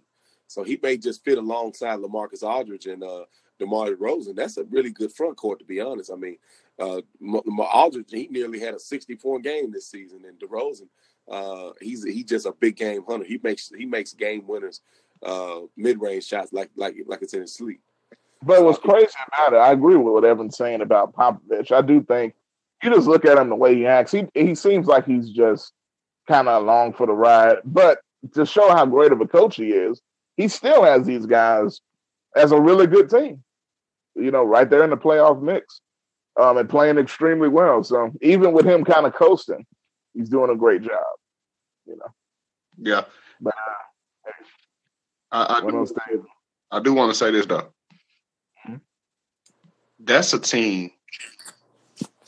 So he may just fit alongside LaMarcus Aldridge and uh, DeMar DeRozan. That's a really good front court, to be honest. I mean, uh, Aldridge he nearly had a sixty-four game this season, and DeRozan uh, he's he's just a big game hunter. He makes he makes game winners, uh, mid-range shots like like like it's in his sleep. But what's crazy about it, I agree with what Evan's saying about Popovich. I do think you just look at him the way he acts. He he seems like he's just kind of along for the ride. But to show how great of a coach he is, he still has these guys as a really good team. You know, right there in the playoff mix, um, and playing extremely well. So even with him kind of coasting, he's doing a great job. You know, Yeah. But, I, I, do. I do want to say this though. Mhm. That's a team.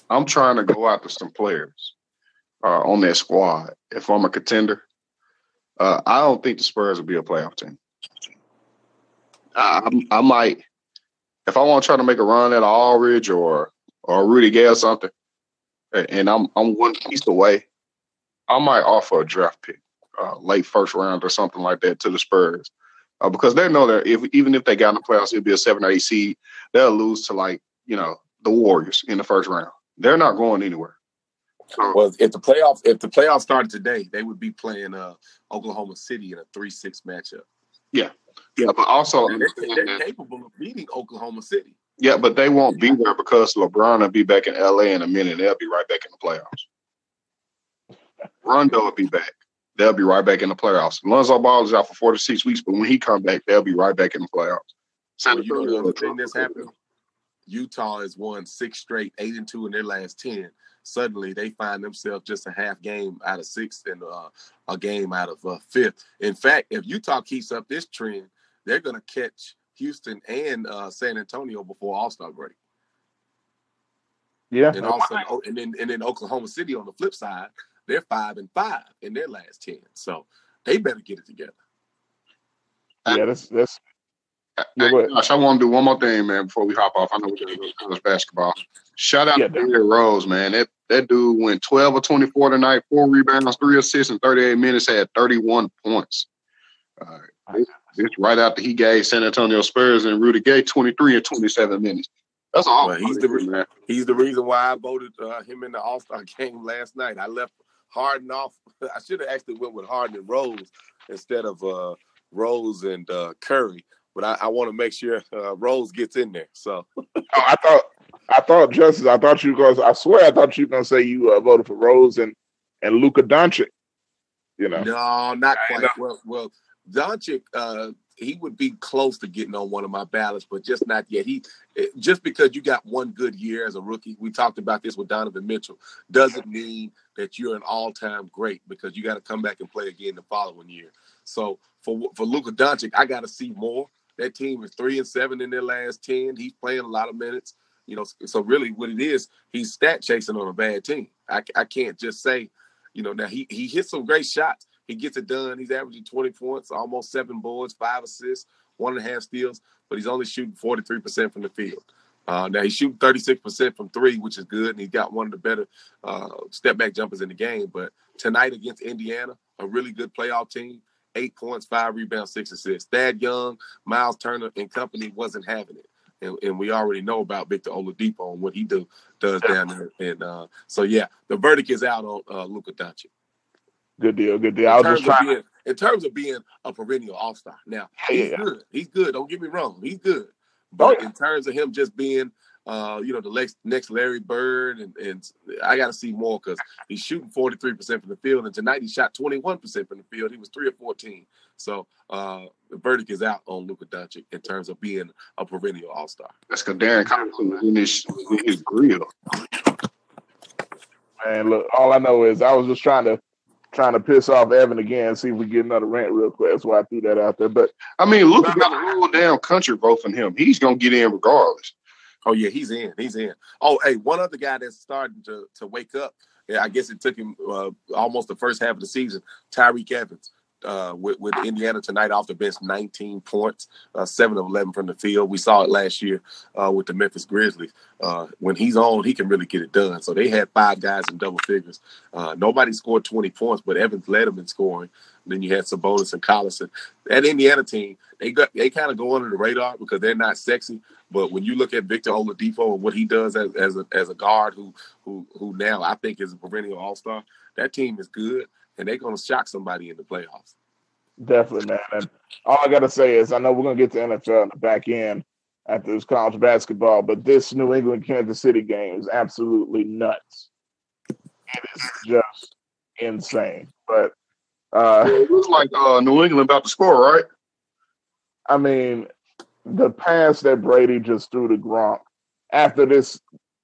I'm trying to go after some players uh, on that squad. If I'm a contender, uh, I don't think the Spurs will be a playoff team. I, I might, if I want to try to make a run at Aldridge or or Rudy Gay or something, and I'm I'm one piece away, I might offer a draft pick, uh, late first round or something like that to the Spurs, uh, because they know that if even if they got in the playoffs, it'd be a seven or eight seed. They'll lose to like you know the Warriors in the first round. They're not going anywhere. Well, if the playoffs if the playoffs started today, they would be playing uh, Oklahoma City in a three-six matchup. yeah, but also they're, they're capable of beating Oklahoma City. yeah, but they won't be there because LeBron will be back in LA in a minute. They'll be right back in the playoffs. Rondo will be back. They'll be right back in the playoffs. Lonzo Ball is out for four to six weeks, but when he come back, they'll be right back in the playoffs. San Well, you know the other thing that's happened. Utah has won six straight, eight and two in their last ten. Suddenly, they find themselves just a half game out of sixth and uh, a game out of uh, fifth. In fact, if Utah keeps up this trend, they're going to catch Houston and uh, San Antonio before All Star break. Yeah, And also, oh, and then and then Oklahoma City on the flip side, they're five and five in their last ten. So they better get it together. yeah, that's that's Hey, Yeah, go ahead. I want to do one more thing, man, before we hop off. I know we're going to go to college basketball. Shout out Yeah, to Derrick Rose, man. That that dude went 12 or 24 tonight, four rebounds, three assists in 38 minutes, had 31 points. Uh, this, this right after he gave San Antonio Spurs and Rudy Gay 23 and 27 minutes. That's all. Well, he's the He's the reason why I voted uh, him in the All Star game last night. I left Harden off. I should have actually went with Harden and Rose instead of uh, Rose and uh, Curry. But I, I want to make sure uh, Rose gets in there. So Oh, I thought I thought Justice. I thought you guys. I swear, I thought you were gonna say you uh, voted for Rose and and Luka Doncic. You know, no, not quite. Well, well, Doncic, uh, he would be close to getting on one of my ballots, but just not yet. He just because you got one good year as a rookie. We talked about this with Donovan Mitchell. Doesn't mean that you're an all-time great because you got to come back and play again the following year. So for for Luka Doncic, I got to see more. That team is three and seven in their last ten. He's playing a lot of minutes. You know, so really what it is, he's stat chasing on a bad team. I, I can't just say, you know, now he he hits some great shots. He gets it done. He's averaging 20 points, almost seven boards, five assists, one and a half steals, but he's only shooting 43% from the field. Uh, now he's shooting 36% from three, which is good, and he's got one of the better uh, step back jumpers in the game. But tonight against Indiana, a really good playoff team, eight points, five rebounds, six assists. Thad Young, Miles Turner, and company wasn't having it. And, and we already know about Victor Oladipo and what he do does down there. And uh, so, yeah, the verdict is out on uh, Luka Doncic. good deal, good deal. I was just trying. being, in terms of being a perennial All Star. Now Yeah, he's yeah. good. He's good. Don't get me wrong. He's good. But Oh, yeah. in terms of him just being, uh, you know, the next next Larry Bird, and, and I got to see more because he's shooting forty three percent from the field, and tonight he shot twenty one percent from the field. He was three or fourteen. So uh, the verdict is out on Luka Doncic in terms of being a perennial All Star. That's because Darren Collison was in his, in his grill. Man, look, all I know is I was just trying to trying to piss off Evan again, see if we get another rant real quick. That's why I threw that out there. But I mean, look at the whole damn country voting him. He's gonna get in regardless. Oh yeah, he's in. He's in. Oh, hey, one other guy that's starting to to wake up. Yeah, I guess it took him uh, almost the first half of the season. Tyreke Evans uh, with, with Indiana tonight off the bench, 19 points, uh, 7 of 11 from the field. We saw it last year uh, with the Memphis Grizzlies. Uh, when he's on, he can really get it done. So they had five guys in double figures. Uh, nobody scored 20 points, but Evans led them in scoring. Then you had Sabonis and Collison. That Indiana team, they got they kind of go under the radar because they're not sexy. But when you look at Victor Oladipo and what he does as, as a as a guard who who who now I think is a perennial All Star, that team is good and they're going to shock somebody in the playoffs. Definitely, man. And all I got to say is, I know we're going to get to NFL in the back end after this college basketball, but this New England Kansas City game is absolutely nuts. It is just insane. But uh, it looks like uh, New England about to score, right? I mean, the pass that Brady just threw to Gronk after this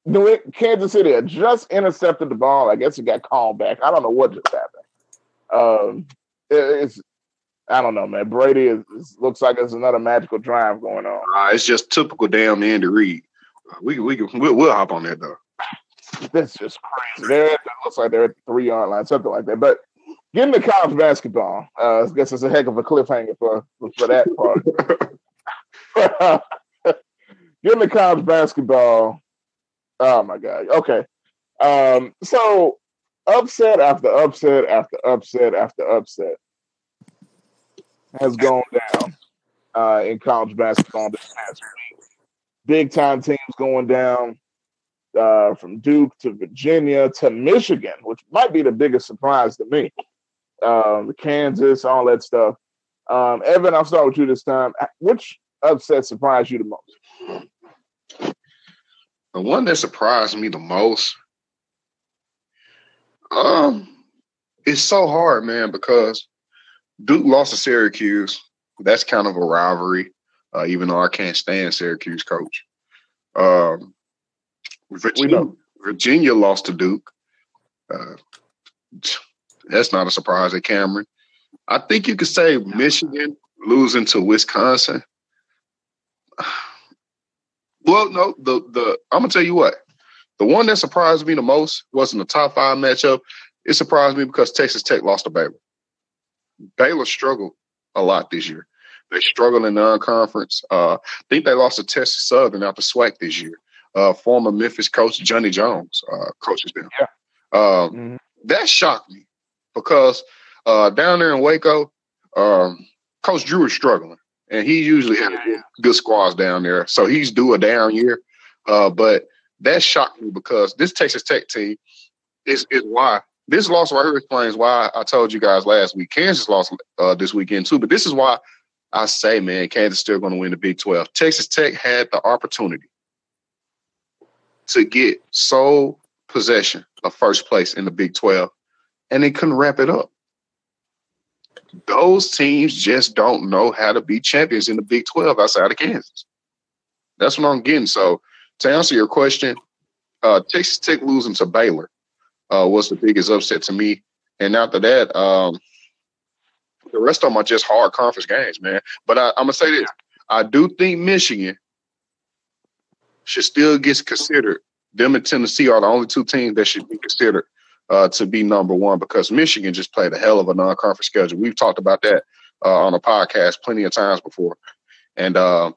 New Kansas City had just intercepted the ball. I guess it got called back. I don't know what just happened. Um, it, it's I don't know, man. Brady is, is, looks like there's another magical drive going on. Uh, it's just typical damn Andy Reid. Uh, we we we'll, we'll hop on that though. That's just crazy. They're it looks like they're at the three yard line, something like that. But getting to college basketball, uh, I guess it's a heck of a cliffhanger for for that part. getting to college basketball. Oh my god. Okay. Um, so upset after upset after upset after upset has gone down uh, in college basketball this past week. Big time teams going down uh, from Duke to Virginia to Michigan, which might be the biggest surprise to me. Um, Kansas, all that stuff. Um, Evan, I'll start with you this time. Which upset surprised you the most? The one that surprised me the most, um, it's so hard, man, because Duke lost to Syracuse. That's kind of a rivalry, uh, even though I can't stand Syracuse coach. Um, Virginia, Virginia lost to Duke. Uh, that's not a surprise at Cameron. I think you could say Michigan losing to Wisconsin. Well, no, the the I'm gonna tell you what. The one that surprised me the most wasn't the top five matchup. It surprised me because Texas Tech lost to Baylor. Baylor struggled a lot this year. They struggled in non-conference. Uh, I think they lost to Texas Southern out after SWAC this year. Uh, former Memphis coach Johnny Jones uh, coaches them. Yeah. Um, mm-hmm. That shocked me because uh, down there in Waco, um, Coach Drew is struggling, and he usually had good, good squads down there. So he's due a down year. Uh, but that shocked me because this Texas Tech team is is why this loss right here explains why I told you guys last week. Kansas lost uh, this weekend too, but this is why I say, man, Kansas still going to win the Big 12. Texas Tech had the opportunity to get sole possession of first place in the Big 12, and they couldn't wrap it up. Those teams just don't know how to be champions in the Big 12 outside of Kansas. That's what I'm getting. So, to answer your question, uh, Texas Tech losing to Baylor uh, was the biggest upset to me. And after that, um, the rest of them are just hard conference games, man. But I, I'm gonna say this: I do think Michigan should still get considered. Them and Tennessee are the only two teams that should be considered uh, to be number one because Michigan just played a hell of a non-conference schedule. We've talked about that uh, on a podcast plenty of times before, and uh,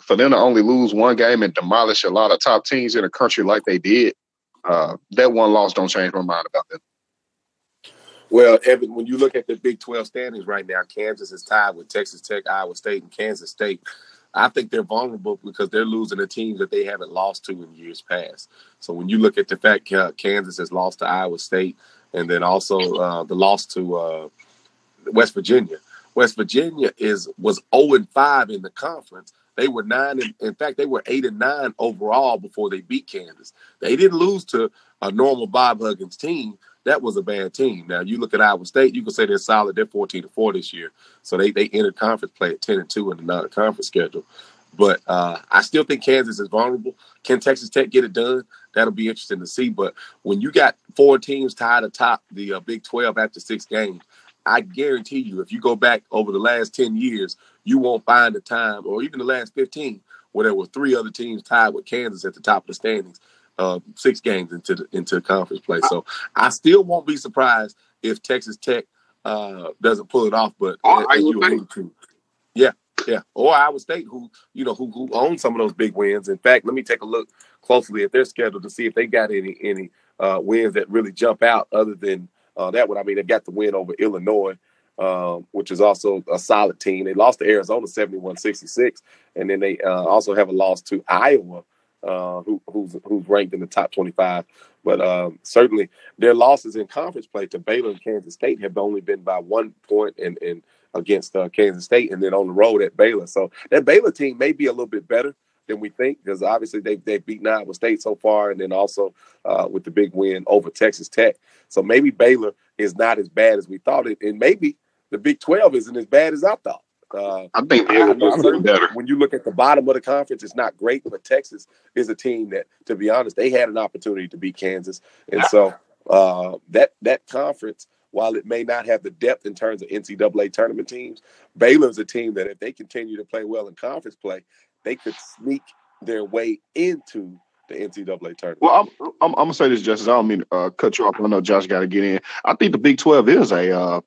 for them to only lose one game and demolish a lot of top teams in the country like they did, uh, that one loss don't change my mind about that. Well, Evan, when you look at the Big 12 standings right now, Kansas is tied with Texas Tech, Iowa State, and Kansas State. I think they're vulnerable because they're losing a team that they haven't lost to in years past. So when you look at the fact Kansas has lost to Iowa State, and then also uh, the loss to uh, West Virginia. West Virginia is was 0 and 5 in the conference, they were nine. In, in fact, they were eight and nine overall before they beat Kansas. They didn't lose to a normal Bob Huggins team. That was a bad team. Now you look at Iowa State, you can say they're solid. They're 14 to 4 this year. So they they entered conference play at 10 and 2 in the non-conference schedule. But uh, I still think Kansas is vulnerable. Can Texas Tech get it done? that'll be interesting to see. But when you got four teams tied atop the uh, Big 12 after six games, I guarantee you, if you go back over the last 10 years, you won't find a time, or even the last 15, where there were three other teams tied with Kansas at the top of the standings, uh, six games into the, into conference play. So I still won't be surprised if Texas Tech uh, doesn't pull it off. But oh, as you alluded to, yeah, yeah, or Iowa State, who you know who who owns some of those big wins. In fact, let me take a look closely at their schedule to see if they got any any uh, wins that really jump out other than uh, that one. I mean, they got the win over Illinois, um, which is also a solid team. They lost to Arizona 71-66, and then they uh, also have a loss to Iowa, uh, who, who's who's ranked in the top 25. But um, certainly their losses in conference play to Baylor and Kansas State have only been by one point and against uh, Kansas State, and then on the road at Baylor. So that Baylor team may be a little bit better than we think because obviously they they've beaten Iowa State so far, and then also uh, with the big win over Texas Tech. So maybe Baylor is not as bad as we thought it, and maybe the Big Twelve isn't as bad as I thought. Uh, I think better. When you look at the bottom of the conference, it's not great, but Texas is a team that, to be honest, they had an opportunity to beat Kansas, and so uh, that that conference while it may not have the depth in terms of NCAA tournament teams, Baylor's a team that if they continue to play well in conference play, they could sneak their way into the NCAA tournament. Well, I'm, I'm, I'm gonna say this, Justice. I don't mean to uh, cut you off. I know Josh got to get in. I think the Big Twelve is a uh,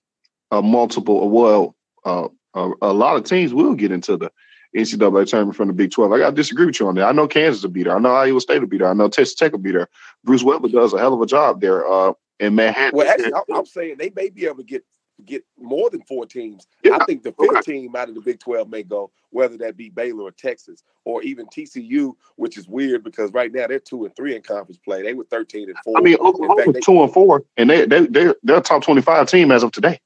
a multiple. Well, uh, a, a, lot of teams will get into the NCAA tournament from the Big Twelve. I got to disagree with you on that. I know Kansas will be there. I know Iowa State will be there. I know Texas Tech will be there. Bruce Weber does a hell of a job there uh, in Manhattan. Well, actually, I'm saying they may be able to get get more than four teams. Yeah. I think the fifth okay. team out of the Big 12 may go, whether that be Baylor or Texas or even TCU, which is weird because right now they're two and three in conference play. They were 13 and four. I mean, Oklahoma they, two and four, and they, they, they're, they're a top 25 team as of today.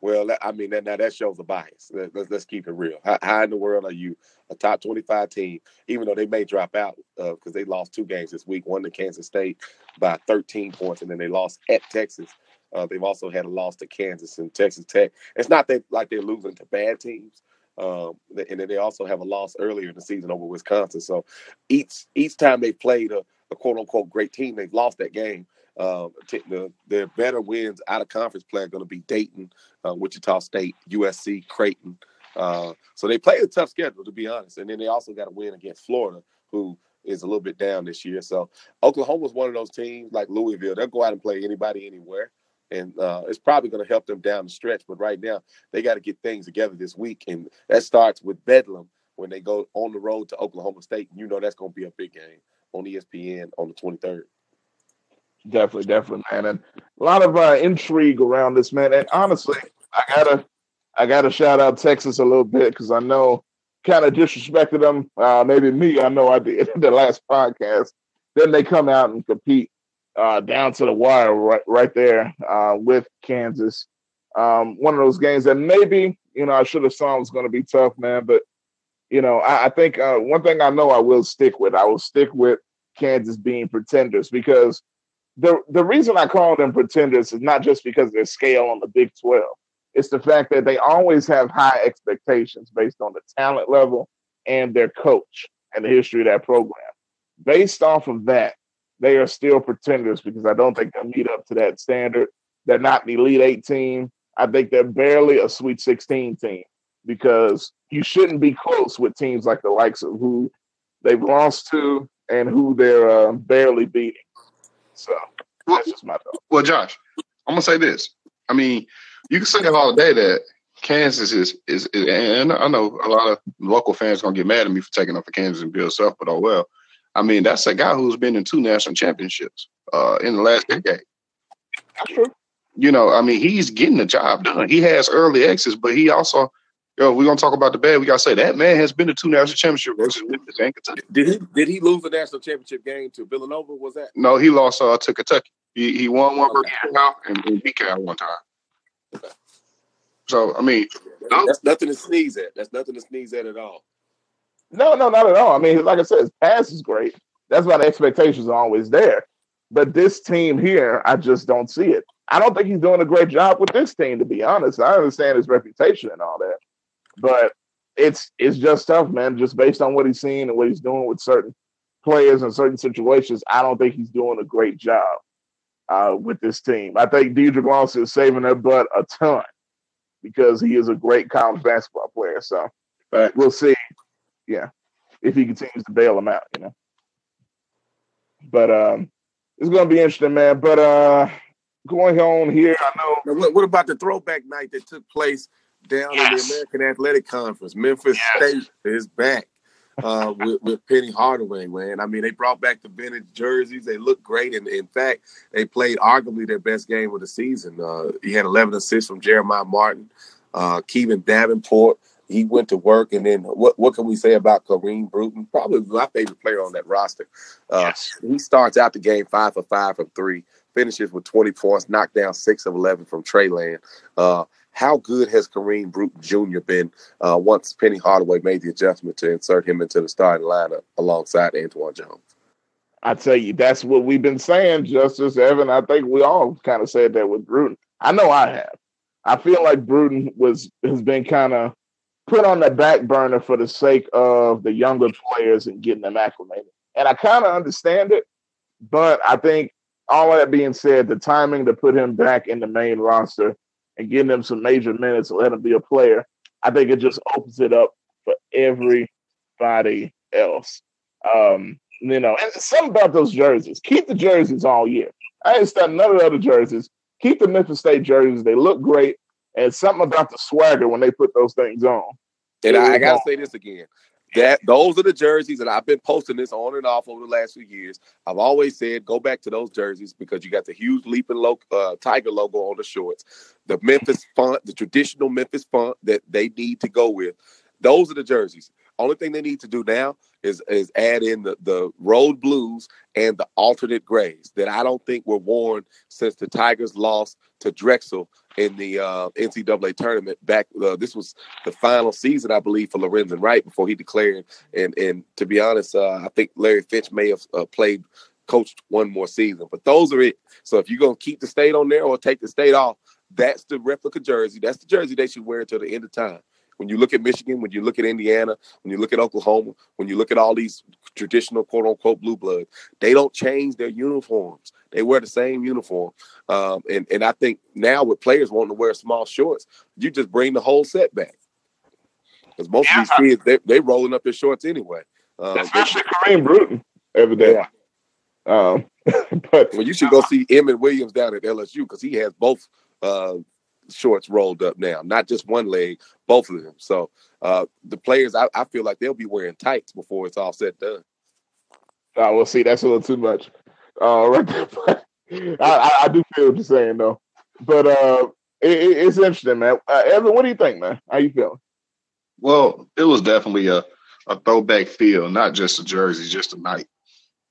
Well, I mean, that, now that shows a bias. Let, us let's keep it real. How, how, in the world are you a top 25 team, even though they may drop out because uh, they lost two games this week, one to Kansas State by 13 points, and then they lost at Texas uh, they've also had a loss to Kansas and Texas Tech. It's not that like they're losing to bad teams. Um, and then they also have a loss earlier in the season over Wisconsin. So each each time they played a, a quote unquote great team, they've lost that game. T- the, their better wins out of conference play are going to be Dayton, uh, Wichita State, USC, Creighton. Uh, so they play a tough schedule, to be honest. And then they also got to win against Florida, who is a little bit down this year. So Oklahoma's one of those teams like Louisville. They'll go out and play anybody anywhere and uh, it's probably going to help them down the stretch. But right now, they got to get things together this week, and that starts with Bedlam when they go on the road to Oklahoma State. And You know that's going to be a big game on ESPN on the 23rd. Definitely, definitely, man, and a lot of uh, intrigue around this, man. And honestly, I gotta, I gotta shout out Texas a little bit because I know kind of disrespected them. Uh, maybe me, I know I did the last podcast. Then they come out and compete uh, down to the wire right right there uh, with Kansas. Um, one of those games that maybe you know I should have saw was going to be tough, man. But you know I, I think uh, one thing I know I will stick with. I will stick with Kansas being pretenders because the the reason I call them pretenders is not just because their scale on the Big Twelve. It's the fact that they always have high expectations based on the talent level and their coach and the history of that program. Based off of that, they are still pretenders because I don't think they'll meet up to that standard. They're not the Elite Eight team. I think they're barely a Sweet 16 team because you shouldn't be close with teams like the likes of who they've lost to and who they're uh, barely beating. So that's just my thought. Well, Josh, I'm gonna say this. I mean, you can say all day that Kansas is, is, is and I know a lot of local fans gonna get mad at me for taking up for Kansas and Bill Self, but oh well. I mean, that's a guy who's been in two national championships uh, in the last decade. That's true. You know, I mean, he's getting the job done. He has early exits, but he also, you know, we're gonna talk about the bad. We gotta say that man has been to two national championship versus Memphis and Kentucky. Did he did he lose the national championship game to Villanova? Was that? No, he lost uh, to Kentucky. He he won one versus Cal and, and beat Cal one time. Okay. So I mean, that's nothing to sneeze at. That's nothing to sneeze at at all. No, no, not at all. I mean, like I said, his pass is great. That's why the expectations are always there. But this team here, I just don't see it. I don't think he's doing a great job with this team, to be honest. I understand his reputation and all that, but it's it's just tough, man. Just based on what he's seen and what he's doing with certain players in certain situations, I don't think he's doing a great job uh, with this team. I think Dedric Lawson is saving their butt a ton because he is a great college basketball player. So right. we'll see. Yeah, if he continues to bail them out, you know. But um, it's going to be interesting, man. But uh, going on here, I know. What, what, about the throwback night that took place down yes. in the American Athletic Conference? Memphis yes. State is back uh, with, with, Penny Hardaway, man. I mean, they brought back the vintage jerseys. They look great. And in fact, they played arguably their best game of the season. Uh, he had 11 assists from Jeremiah Martin, uh, Kyvon Davenport. He went to work. And then what, what can we say about Kareem Brewton? Probably my favorite player on that roster. Uh, yes. He starts out the game five for five from three, finishes with 20 points, knocked down six of 11 from Trey Land. Uh, how good has Kareem Brewton Jr. been uh, once Penny Hardaway made the adjustment to insert him into the starting lineup alongside Antwann Jones? I tell you, that's what we've been saying, Justice Evan. I think we all kind of said that with Brewton. I know I have. I feel like Brewton was has been kind of put on the back burner for the sake of the younger players and getting them acclimated. And I kind of understand it, but I think all that being said, the timing to put him back in the main roster and getting him some major minutes and let him be a player, I think it just opens it up for everybody else. Um, you know, and something about those jerseys. Keep the jerseys all year. I ain't starting none of the other jerseys. Keep the Memphis State jerseys. They look great. And something about the swagger when they put those things on. And I, I gotta say this again. That those are the jerseys that I've been posting this on and off over the last few years. I've always said go back to those jerseys because you got the huge leaping lo- uh, tiger logo on the shorts, the Memphis font, the traditional Memphis font that they need to go with. Those are the jerseys. Only thing they need to do now is is add in the, the road blues and the alternate grays that I don't think were worn since the Tigers lost to Drexel in the uh, NCAA tournament. Back, uh, this was the final season, I believe, for Lorenzen Wright before he declared. And and to be honest, uh, I think Larry Finch may have uh, played, coached one more season. But those are it. So if you're gonna keep the state on there or take the state off, that's the replica jersey. That's the jersey they should wear until the end of time. When you look at Michigan, when you look at Indiana, when you look at Oklahoma, when you look at all these traditional quote unquote blue blood, they don't change their uniforms. They wear the same uniform. Um, and, and I think now with players wanting to wear small shorts, you just bring the whole set back. Because most yeah. of these kids, they they rolling up their shorts anyway. Um, Especially Kareem Brewton every day. Yeah. Um, but well, you should go see Emmett Williams down at LSU because he has both uh, shorts rolled up now, not just one leg, both of them. So uh, the players, I, I, feel like they'll be wearing tights before it's all said done. Uh, we'll see. That's a little too much. Uh, right there. I, I, do feel what you're saying though, but uh, it, it's interesting, man. Uh, Evan, what do you think, man? How you feeling? Well, it was definitely a, a throwback feel, not just a jersey, just a night.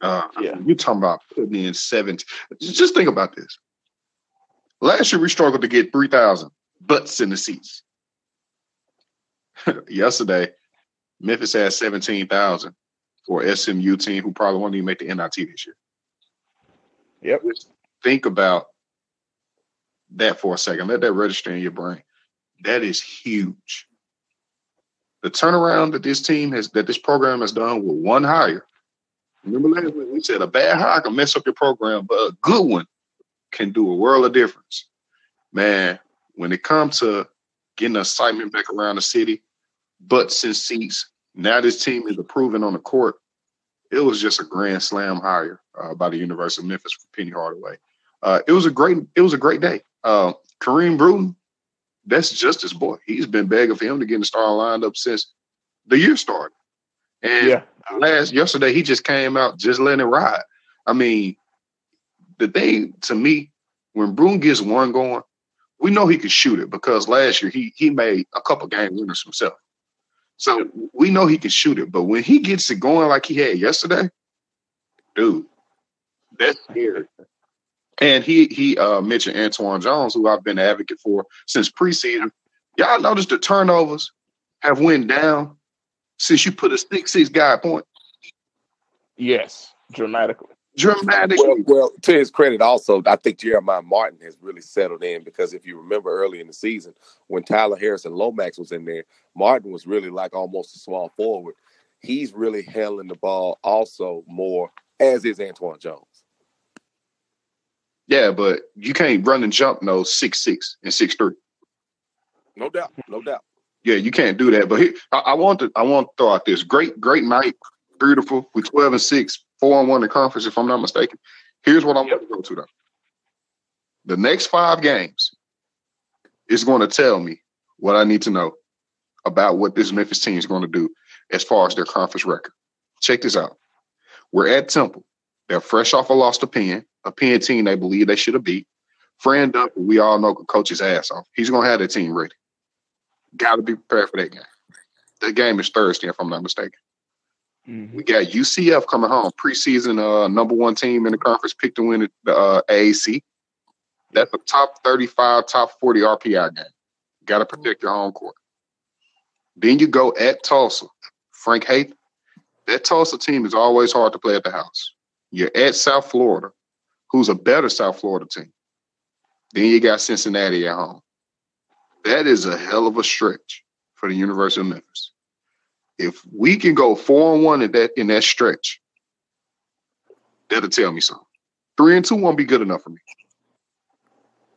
Uh, yeah, you're talking about putting in seven. Just think about this. Last year we struggled to get 3,000 butts in the seats. Yesterday, Memphis had 17,000 for SMU team who probably won't even make the NIT this year. Yep. Just think about that for a second. Let that register in your brain. That is huge. The turnaround that this team has, that this program has done with one hire. Remember last week we said a bad hire can mess up your program, but a good one can do a world of difference. Man, when it comes to getting excitement back around the city, butts and seats, now this team is approving on the court. It was just a grand slam hire uh, by the University of Memphis for Penny Hardaway. Uh, it was a great, it was a great day. Uh, Kareem Brewton, that's just his boy. He's been begging for him to get in the star lined up since the year started. And yeah. last yesterday, he just came out just letting it ride. I mean, the thing to me, when Brewton gets one going, we know he can shoot it because last year he he made a couple game winners himself. So we know he can shoot it, but when he gets it going like he had yesterday, dude, that's scary. And he he uh, mentioned Antwann Jones, who I've been an advocate for since preseason. Y'all notice the turnovers have went down since you put a six six guy point. Yes, dramatically dramatically. Well, well, to his credit, also, I think Jeremiah Martin has really settled in because if you remember early in the season when Tyler Harrison Lomax was in there, Martin was really like almost a small forward. he's really handling the ball also more, as is Antwann Jones. Yeah, but you can't run and jump no six six and six three. No doubt, no doubt. Yeah, you can't do that. But he, I, I, want to I want to throw out this great great night, beautiful. We twelve and six, four and one in conference, if I'm not mistaken. Here's what I'm yep. going to go to though. The next five games is going to tell me what I need to know about what this Memphis team is going to do as far as their conference record. Check this out. We're at Temple. They're fresh off a loss to Penn, a Penn team they believe they should have beat. Fran Dunphy, we all know coach his ass off. He's going to have the team ready. Got to be prepared for that game. The game is Thursday, if I'm not mistaken. Mm-hmm. We got UCF coming home, preseason uh, number one team in the conference, picked to win the uh, AAC. That's a top 35, top 40 RPI game. Got to protect your home court. Then you go at Tulsa. Frank Haith, that Tulsa team is always hard to play at the house. You're at South Florida, who's a better South Florida team. Then you got Cincinnati at home. That is a hell of a stretch for the University of Memphis. If we can go four and one in that in that stretch, that'll tell me something. Three and two won't be good enough for me.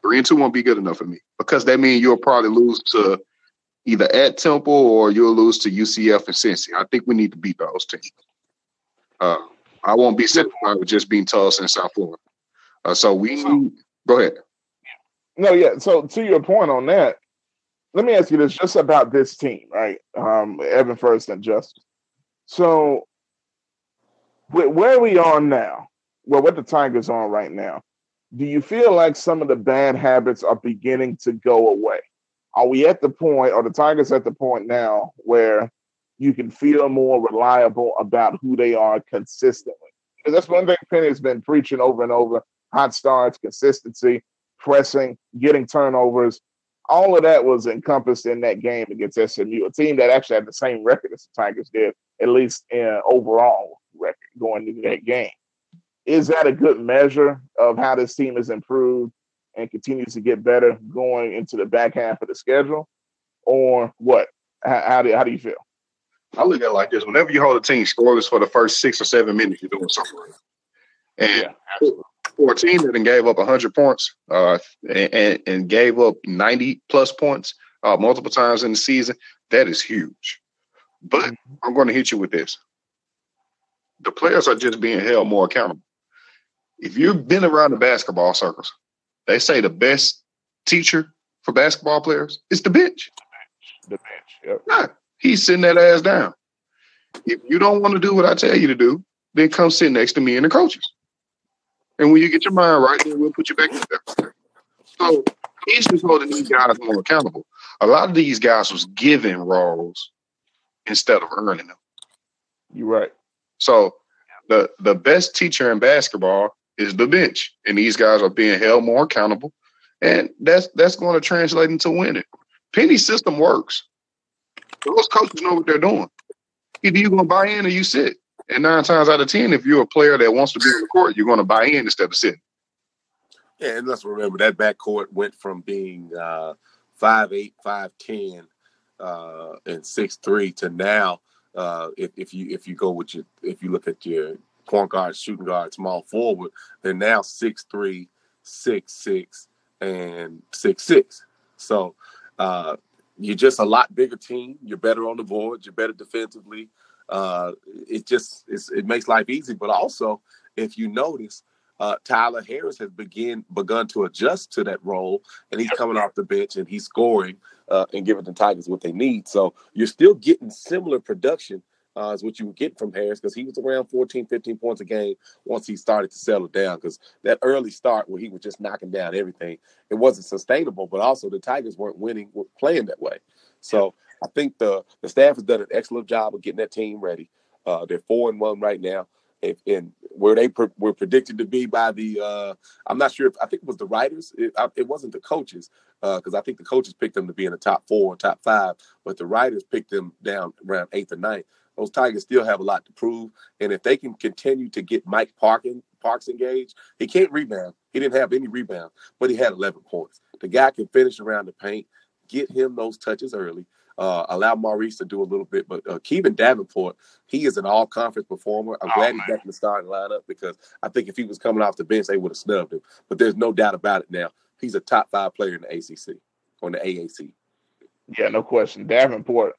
Three and two won't be good enough for me because that means you'll probably lose to either at Temple or you'll lose to UCF and Cincy. I think we need to beat those teams. Uh, I won't be satisfied with just being Tulsa and South Florida. Uh, so we go ahead. No, yeah. So to your point on that, let me ask you this just about this team, right? Um, Evan first and Justice. So where are we are now, well, what the Tigers are right now, do you feel like some of the bad habits are beginning to go away? Are we at the point, or the Tigers at the point now where you can feel more reliable about who they are consistently? Because that's one thing Penny's been preaching over and over: hot starts, consistency, pressing, getting turnovers. All of that was encompassed in that game against SMU, a team that actually had the same record as the Tigers did, at least in overall record going into that game is that a good measure of how this team has improved and continues to get better going into the back half of the schedule, or what? How, how do how do you feel? I look at it like this: whenever you hold a team scoreless for the first six or seven minutes, you're doing something right. And yeah, for a team that gave up 100 points uh, and, and gave up 90 plus points uh, multiple times in the season, that is huge. But mm-hmm. I'm going to hit you with this: the players are just being held more accountable if you've been around the basketball circles, they say the best teacher for basketball players is the bench. The bench. Yep. Nah, he's sitting that ass down. If you don't want to do what I tell you to do, then come sit next to me and the coaches. And when you get your mind right, then we'll put you back in there. So he's just holding these guys more accountable. A lot of these guys was given roles instead of earning them. You're right. So the the best teacher in basketball is the bench, and these guys are being held more accountable, and that's that's going to translate into winning. Penny's system works. Those coaches know what they're doing. Either you're going to buy in or you sit. And nine times out of ten, if you're a player that wants to be on the court, you're going to buy in instead of sitting. Yeah, and let's remember that backcourt went from being uh, five eight, five ten, uh, and six three to now. Uh, if, if you if you go with your if you look at your point guard, shooting guard, small forward. They're now six three, six six, and six six. So uh, you're just a lot bigger team. You're better on the board. You're better defensively. Uh, it just it makes life easy. But also, if you notice, uh, Tyler Harris has begin begun to adjust to that role, and he's coming off the bench and he's scoring uh, and giving the Tigers what they need. So you're still getting similar production uh, is what you would get from Harris because he was around 14, 15 points a game once he started to settle down. Because that early start where he was just knocking down everything, it wasn't sustainable. But also the Tigers weren't winning, were playing that way. So I think the the staff has done an excellent job of getting that team ready. Uh, they're four and one right now. If, and where they pre- were predicted to be by the, uh, I'm not sure if I think it was the writers. It, I, it wasn't the coaches because uh, I think the coaches picked them to be in the top four or top five, but the writers picked them down around eighth or ninth those Tigers still have a lot to prove. And if they can continue to get Mike Parkin, Parks engaged, he can't rebound. He didn't have any rebound, but he had 11 points. The guy can finish around the paint, get him those touches early. Uh, allow Maurice to do a little bit, but uh, Kyvon Davenport, he is an all conference performer. I'm oh, glad man. he's back in the starting lineup because I think if he was coming off the bench, they would have snubbed him. But there's no doubt about it now. He's a top five player in the ACC, on the AAC. Yeah, no question. Davenport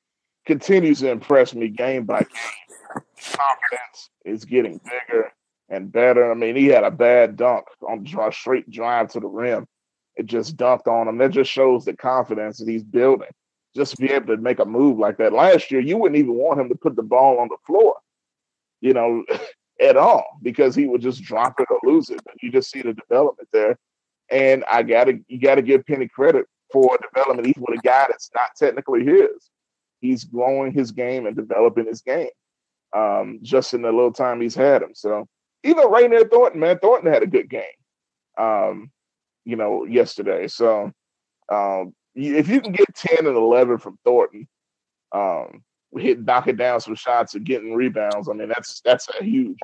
continues to impress me game by game. Confidence is getting bigger and better. I mean, he had a bad dunk on a straight drive to the rim. It just dunked on him. That just shows the confidence that he's building. Just to be able to make a move like that. Last year, you wouldn't even want him to put the ball on the floor, you know, at all, because he would just drop it or lose it. But you just see the development there. And I gotta you gotta give Penny credit for development, even with a guy that's not technically his. He's growing his game and developing his game. Um, just in the little time he's had him. So even near Thornton, man, Thornton had a good game. Um, you know, yesterday. So um, if you can get 10 and 11 from Thornton, um, hit knocking down some shots and getting rebounds, I mean, that's that's a huge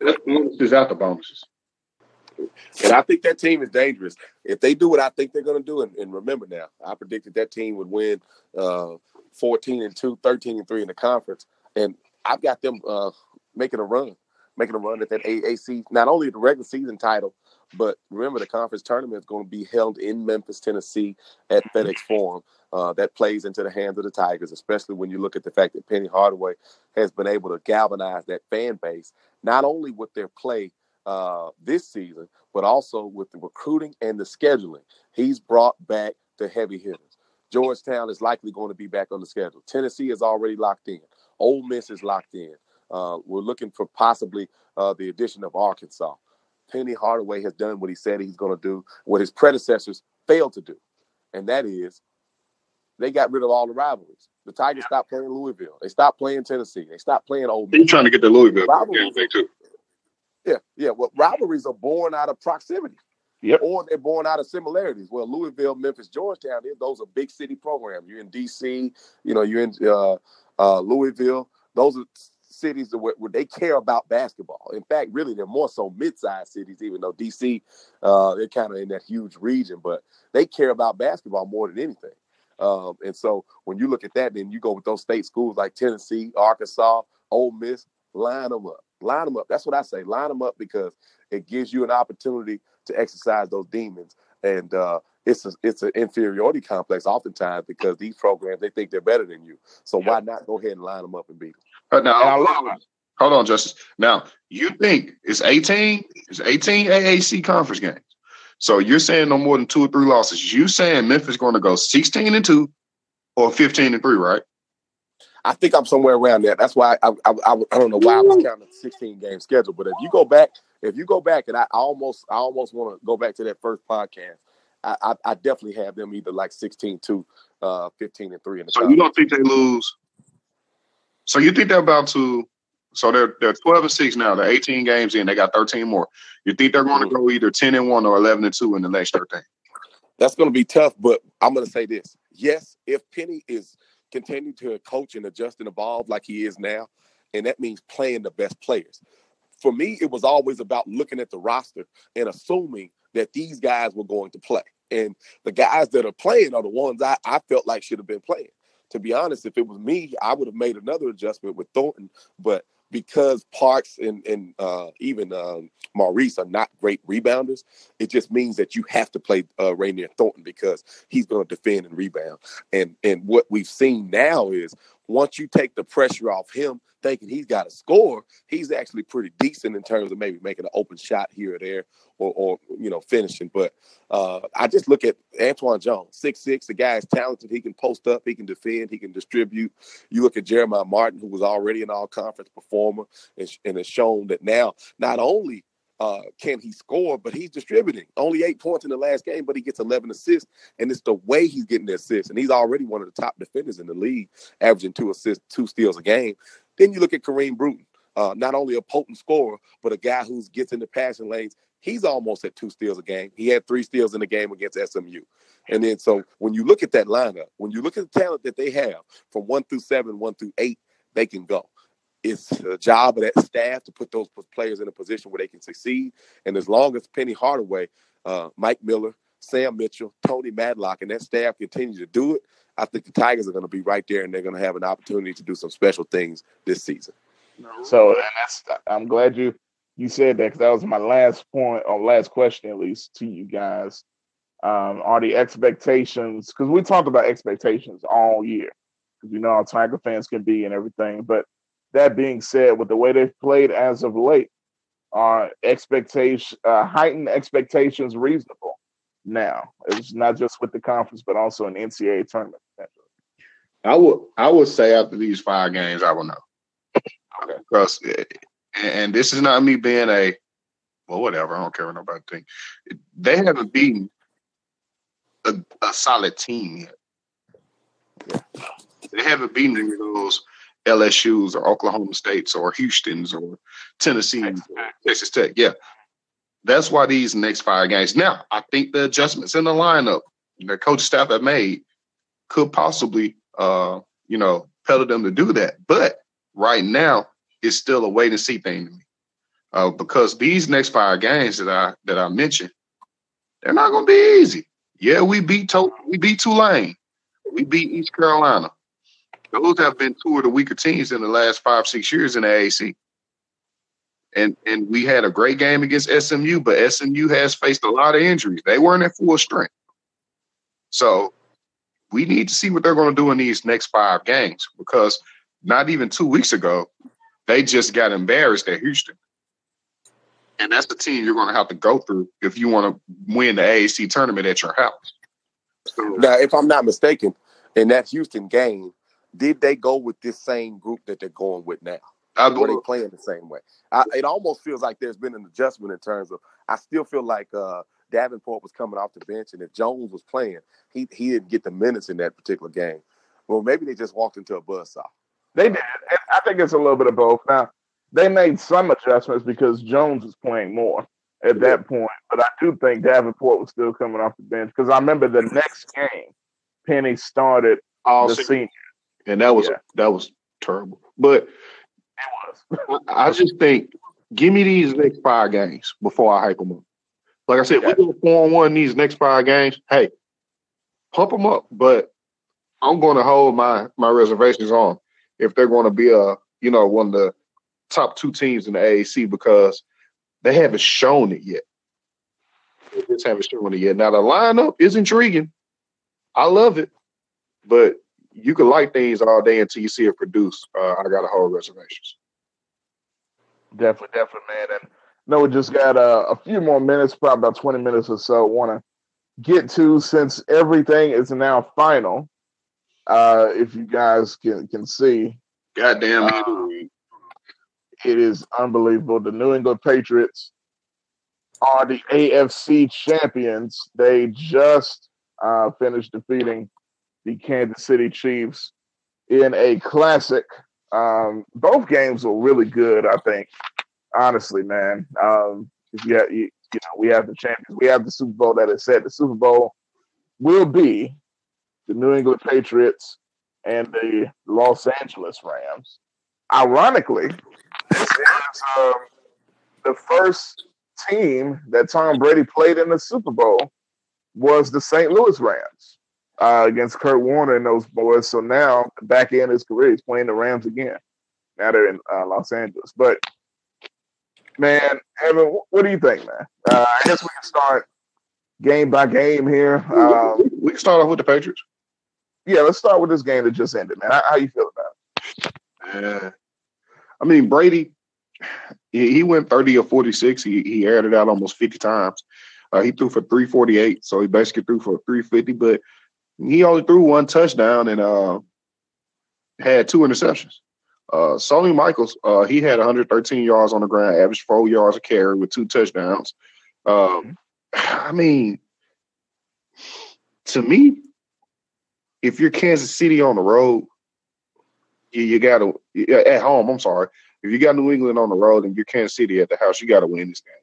win. Bonuses out the bonuses. And I think that team is dangerous. If they do what I think they're going to do, and, and, remember now, I predicted that team would win uh, 14 and 2, 13 and 3 in the conference. And I've got them uh, making a run, making a run at that AAC, not only the regular season title, but remember, the conference tournament is going to be held in Memphis, Tennessee at FedEx Forum. Uh, that plays into the hands of the Tigers, especially when you look at the fact that Penny Hardaway has been able to galvanize that fan base, not only with their play uh, this season, but also with the recruiting and the scheduling. He's brought back the heavy hitters. Georgetown is likely going to be back on the schedule. Tennessee is already locked in. Ole Miss is locked in. Uh, we're looking for possibly uh, the addition of Arkansas. Penny Hardaway has done what he said he's going to do, what his predecessors failed to do, and that is they got rid of all the rivalries. The Tigers yeah. stopped playing Louisville. They stopped playing Tennessee. They stopped playing Old Miss. He's trying to get the Louisville rivalries yeah, too. Yeah, yeah. Well, rivalries are born out of proximity. Yep. Or they're born out of similarities. Well, Louisville, Memphis, Georgetown, those are big city programs. You're in D.C., you know, you're in uh, uh, Louisville. Those are cities where, where, they care about basketball. In fact, really, they're more so mid-sized cities, even though DC, uh, they're kind of in that huge region, but they care about basketball more than anything. Um, and so when you look at that, then you go with those state schools like Tennessee, Arkansas, Ole Miss, line them up, line them up. That's what I say, line them up because it gives you an opportunity to exercise those demons. And uh, it's a, it's an inferiority complex oftentimes because these programs they think they're better than you. So why not go ahead and line them up and beat them? But now, hold on, hold on, Justice. Now, you think it's 18? It's 18 AAC conference games. So you're saying no more than two or three losses. You saying Memphis going to go 16 and two or 15 and three, right? I think I'm somewhere around there. That's why I I, I, I don't know why I was counting the 16 game schedule. But if you go back, if you go back, and I almost I almost want to go back to that first podcast. I, I, I definitely have them either like 16 to uh, 15 and three in the. So you don't think they lose so you think they're about to? So they're they're twelve and six now. They're eighteen games in. They got thirteen more. You think they're going to go either ten and one or eleven and two in the next thirteen? That's going to be tough, but I'm going to say this: yes, if Penny is continuing to coach and adjust and evolve like he is now, and that means playing the best players. For me, it was always about looking at the roster and assuming that these guys were going to play. And the guys that are playing are the ones I, I felt like should have been playing to be honest, if it was me, I would have made another adjustment with Thornton. But because Parks and and uh, even um, Maurice are not great rebounders, it just means that you have to play uh, Raynere Thornton because he's going to defend and rebound. And and what we've seen now is once you take the pressure off him, thinking he's got to score, he's actually pretty decent in terms of maybe making an open shot here or there, or, or you know finishing. But uh, I just look at Antwann Jones, six six. The guy is talented. He can post up. He can defend. He can distribute. You look at Jeremiah Martin, who was already an all conference performer, and, and has shown that now not only uh, can he score, but he's distributing. Only eight points in the last game, but he gets 11 assists, and it's the way he's getting the assists. And he's already one of the top defenders in the league, averaging two assists, two steals a game. Then you look at Kareem Brewton, uh, not only a potent scorer, but a guy who gets in the passing lanes. He's almost at two steals a game. He had three steals in the game against SMU. And then, so when you look at that lineup, when you look at the talent that they have from one through seven, one through eight, they can go. It's the job of that staff to put those players in a position where they can succeed. And as long as Penny Hardaway, uh, Mike Miller, Sam Mitchell, Tony Madlock, and that staff continue to do it, I think the Tigers are going to be right there, and they're going to have an opportunity to do some special things this season. So, and that's I'm glad you you said that because that was my last point or last question, at least to you guys. Um, are the expectations because we talked about expectations all year because we know how Tiger fans can be and everything. But that being said, with the way they've played as of late, are expectation uh, heightened expectations reasonable? Now it's not just with the conference, but also an NCAA tournament. I would I would say after these five games, I will know. Okay. Because and this is not me being a well, whatever. I don't care what nobody think. They haven't beaten a, a solid team yet. Yeah. They haven't beaten any of those LSU's or Oklahoma States or Houston's or Tennessee, Texas, Texas Tech. Yeah. That's why these next five games. Now, I think the adjustments in the lineup the coach staff have made could possibly uh, you know, pedal them to do that. But right now, it's still a wait and see thing to me. Uh, because these next five games that I that I mentioned, they're not going to be easy. Yeah, we beat to- we beat Tulane, we beat East Carolina. Those have been two of the weaker teams in the last five six years in the AAC. And and we had a great game against SMU, but SMU has faced a lot of injuries. They weren't at full strength. So we need to see what they're going to do in these next five games because not even two weeks ago, they just got embarrassed at Houston. And that's the team you're going to have to go through if you want to win the AAC tournament at your house. So, now, if I'm not mistaken, in that Houston game, did they go with this same group that they're going with now? I, Were they playing the same way? I, it almost feels like there's been an adjustment in terms of. I still feel like uh, Davenport was coming off the bench, and if Jones was playing, he he didn't get the minutes in that particular game. Well, maybe they just walked into a buzzsaw. They did. I think it's a little bit of both. Now, they made some adjustments because Jones was playing more at that point, but I do think Davenport was still coming off the bench because I remember the next game, Penny started All the senior, and that was yeah. that was terrible. But it was. I just think, give me these next five games before I hype them up. Like I said, we go four on one these next five games. Hey, pump them up, but I'm going to hold my my reservations on if they're going to be a you know one of the top two teams in the AAC because they haven't shown it yet. They just haven't shown it yet. Now the lineup is intriguing. I love it, but you can like things all day until you see it produced. Uh, I got to hold reservations. Definitely, definitely, man. And no, we just got uh, a few more minutes, probably about 20 minutes or so. Want to get to since everything is now final. Uh, if you guys can can see, goddamn, uh, it is unbelievable. The New England Patriots are the AFC champions. They just uh, finished defeating the Kansas City Chiefs in a classic. Um, both games were really good, I think honestly, man. Um, you, you know, we have the champions, we have the Super Bowl that is set. The Super Bowl will be the New England Patriots and the Los Angeles Rams. Ironically, this is um, the first team that Tom Brady played in the Super Bowl was the St. Louis Rams uh, against Kurt Warner and those boys. So now, back in his career, he's playing the Rams again. Now they're in uh, Los Angeles. But man, Evan, what do you think, man? Uh, I guess we can start game by game here. Um, we can start off with the Patriots. Yeah, let's start with this game that just ended, man. How, how you feel about it? Uh, I mean, Brady, he, went 30 or 46. He, he aired it out almost 50 times. Uh, he threw for 348, so he basically threw for 350, but he only threw one touchdown and uh, had two interceptions. Uh, Sony Michels, uh, he had 113 yards on the ground, averaged four yards a carry with two touchdowns. Um, I mean, to me, if you're Kansas City on the road, you, you got to at home. I'm sorry, if you got New England on the road and you're Kansas City at the house, you got to win this game.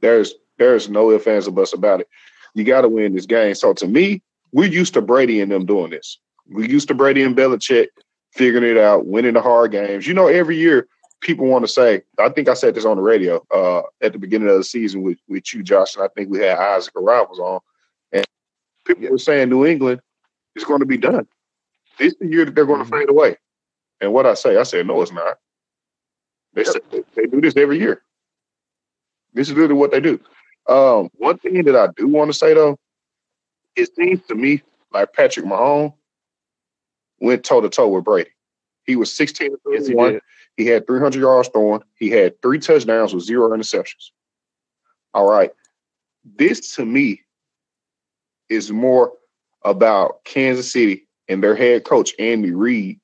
There's there's no ifs ands or buts about it. You got to win this game. So to me, we're used to Brady and them doing this. We used to Brady and Belichick figuring it out, winning the hard games. You know, every year people want to say, I think I said this on the radio uh, at the beginning of the season with, with you, Josh, and I think we had Isaac Arrivals on. And people were saying New England is going to be done. This is the year that they're going to mm-hmm. fade away. And what I say, I said, no, it's not. They, they do this every year. This is literally what they do. Um, one thing that I do want to say though, it seems to me like Patrick Mahomes went toe to toe with Brady. He was 16 to 31. Yes, he, he had 300 yards throwing. He had three touchdowns with zero interceptions. All right. This to me is more about Kansas City and their head coach, Andy Reid,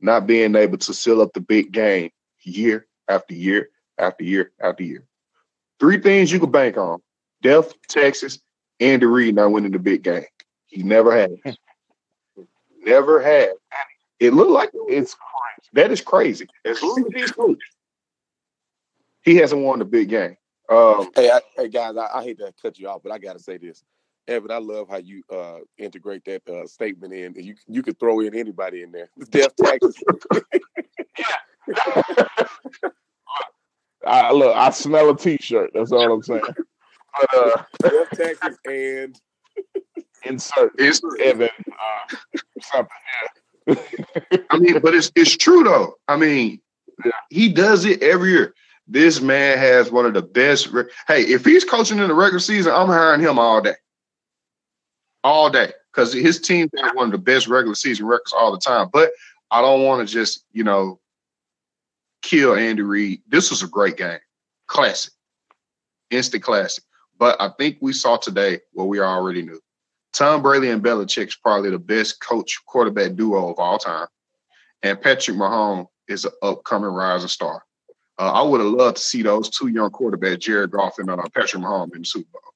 not being able to seal up the big game year after year after year after year. Three things you could bank on Death, Texas, Andy Reid not winning the big game. He never had. never had. It looked like it's crazy. That is crazy. As long as he's coach, he hasn't won the big game. Um, hey, I, hey guys, I, I, hate to cut you off, but I got to say this. Evan, I love how you uh, integrate that uh, statement in. You you could throw in anybody in there. Death taxes. I look, I smell a t-shirt. That's all I'm saying. But uh, death taxes and insert, insert. Evan uh, something. Yeah. I mean, but it's it's true though. I mean, yeah. he does it every year. This man has one of the best. Re- hey, if he's coaching in the regular season, I'm hiring him all day, all day, because his team has one of the best regular season records all the time. But I don't want to just you know kill Andy Reid. This was a great game, classic, instant classic. But I think we saw today what we already knew. Tom Brady and Belichick is probably the best coach quarterback duo of all time. And Patrick Mahomes is an upcoming rising star. Uh, I would have loved to see those two young quarterbacks, Jared Goff and uh, Patrick Mahomes, in the Super Bowl.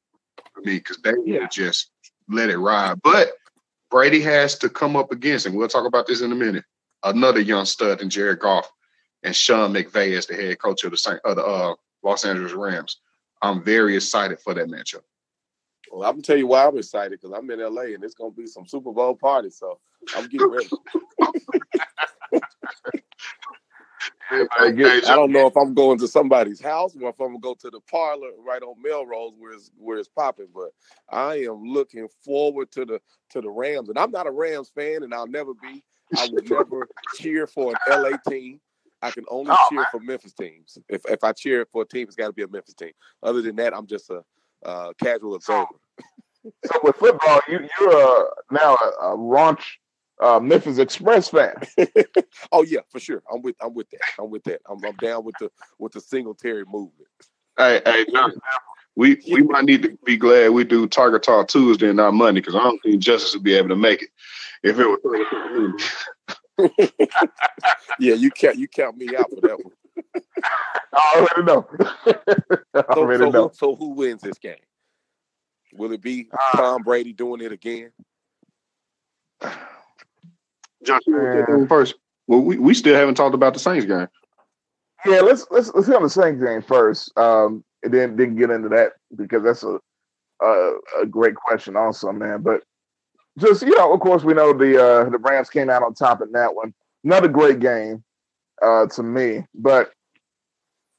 I mean, because they yeah. would just let it ride. But Brady has to come up against, and we'll talk about this in a minute, another young stud in Jared Goff and Sean McVay as the head coach of the, Saint, of the uh, Los Angeles Rams. I'm very excited for that matchup. Well, I'm gonna tell you why I'm excited because I'm in LA and it's gonna be some Super Bowl party, so I'm getting ready. I, get, I, don't know if I'm going to somebody's house or if I'm gonna go to the parlor right on Melrose where it's where it's popping. But I am looking forward to the to the Rams, and I'm not a Rams fan, and I'll never be. I would never cheer for an LA team. I can only oh, cheer man. for Memphis teams. If if I cheer for a team, it's got to be a Memphis team. Other than that, I'm just a uh, casual observer. So, with football, you you're uh, now a, a raunch uh, Memphis Express fan. oh yeah, for sure. I'm with I'm with that. I'm with that. I'm, I'm down with the with the Singletary movement. Hey, hey, we we might need to be glad we do Target Talk Tuesday and not Monday because I don't think Justice would be able to make it if it was. yeah, you count you count me out for that one. I already know. I already so, know. Who, so who wins this game? Will it be uh, Tom Brady doing it again? Josh, first. Well, we, we still haven't talked about the Saints game. Yeah, let's let's let's get on the Saints game first. Um, and then then get into that because that's a a, a great question also, man. But just you know, of course, we know the uh, the Rams came out on top in that one. Another great game uh, to me, but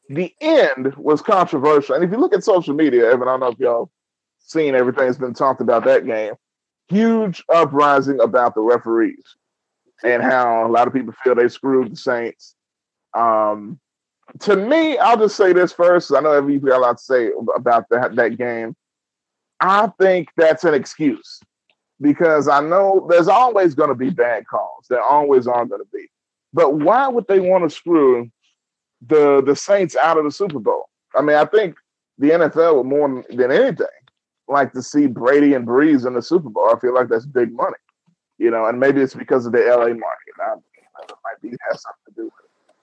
the end was controversial. And if you look at social media, Evan, I don't know if y'all seen everything that's been talked about that game. Huge uprising about the referees and how a lot of people feel they screwed the Saints. Um, to me, I'll just say this first. I know everybody got a lot to say about that that game. I think that's an excuse because I know there's always going to be bad calls. There always are going to be. But why would they want to screw the the Saints out of the Super Bowl? I mean, I think the NFL would more than anything like to see Brady and Brees in the Super Bowl. I feel like that's big money, you know, and maybe it's because of the LA market. I, might be has something to do with it.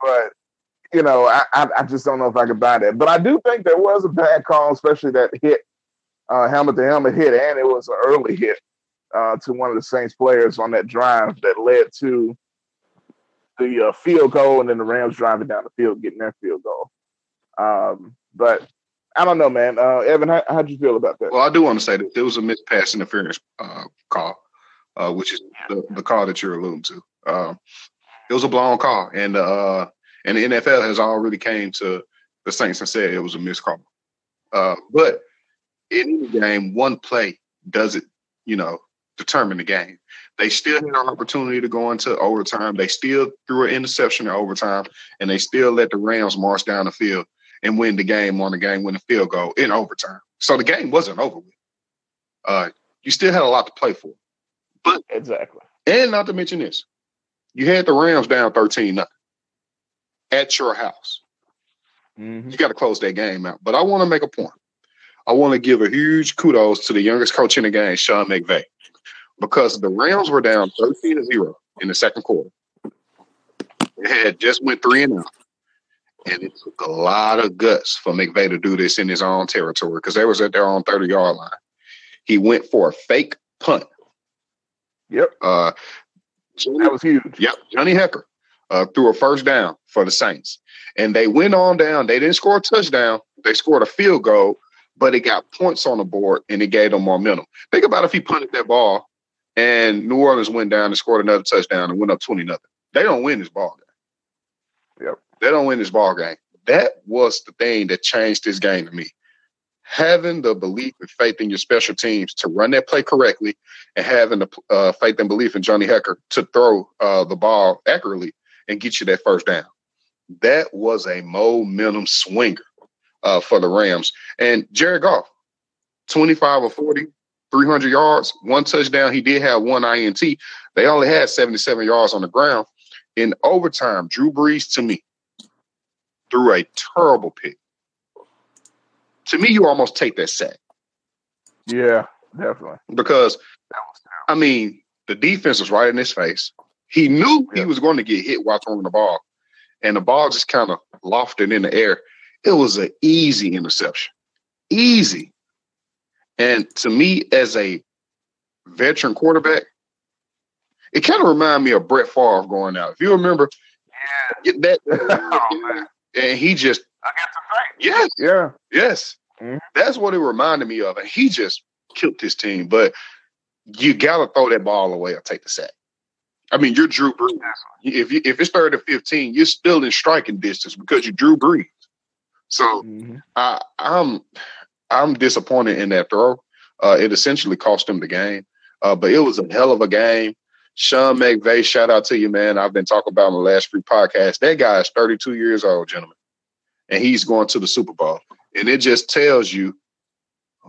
But you know, I, I, I just don't know if I could buy that. But I do think there was a bad call, especially that hit uh, helmet to helmet hit, and it was an early hit uh, to one of the Saints players on that drive that led to the uh, field goal, and then the Rams driving down the field getting their field goal. Um, but I don't know, man. Uh, Evan, how how'd you feel about that? Well, I do want to say that there was a missed pass interference uh, call, uh, which is the, the, call that you're alluding to. Um, it was a blown call, and uh, And the NFL has already came to the Saints and said it was a missed call. Uh, but in any game, one play doesn't, you know, determine the game. They still had an opportunity to go into overtime. They still threw an interception in overtime, and they still let the Rams march down the field and win the game on the game win the field goal in overtime. So the game wasn't over with. Uh, you still had a lot to play for. But exactly. And not to mention this, you had the Rams down 13 nothing at your house. Mm-hmm. You got to close that game out. But I want to make a point. I want to give a huge kudos to the youngest coach in the game, Sean McVay, because the Rams were down 13 to 0 in the second quarter. They had just went three and out. And it took a lot of guts for McVay to do this in his own territory because they was at their own 30 yard line. He went for a fake punt. Yep. Uh, that was huge. Yep. Johnny Hekker uh, threw a first down for the Saints. And they went on down. They didn't score a touchdown. They scored a field goal, but it got points on the board and it gave them momentum. Think about if he punted that ball and New Orleans went down and scored another touchdown and went up 20 nothing. They don't win this ball game. Yep. They don't win this ball game. That was the thing that changed this game to me. Having the belief and faith in your special teams to run that play correctly and having the uh, faith and belief in Johnny Hekker to throw uh, the ball accurately and get you that first down. That was a momentum swinger uh, for the Rams. And Jared Goff, 25 or 40, 300 yards, one touchdown. He did have one INT. They only had 77 yards on the ground. In overtime, Drew Brees, to me, threw a terrible pick. To me, you almost take that sack. Yeah, definitely. Because, I mean, the defense was right in his face. He knew yeah. he was going to get hit while throwing the ball, and the ball just kind of lofted in the air. It was an easy interception. Easy. And to me, as a veteran quarterback, it kind of reminded me of Brett Favre going out. If you remember, yeah. that, oh, and he just yes, yeah, Yeah. yes, mm-hmm. that's what it reminded me of, and he just killed his team. But you gotta throw that ball away or take the sack. I mean, you're Drew Brees. If you, if it's third or fifteen, you're still in striking distance because you're Drew Brees. So mm-hmm. I, I'm I'm disappointed in that throw. Uh, it essentially cost him the game, uh, but it was a hell of a game. Sean McVay, shout out to you, man. I've been talking about in the last three podcasts. That guy is 32 years old, gentlemen, and he's going to the Super Bowl. And it just tells you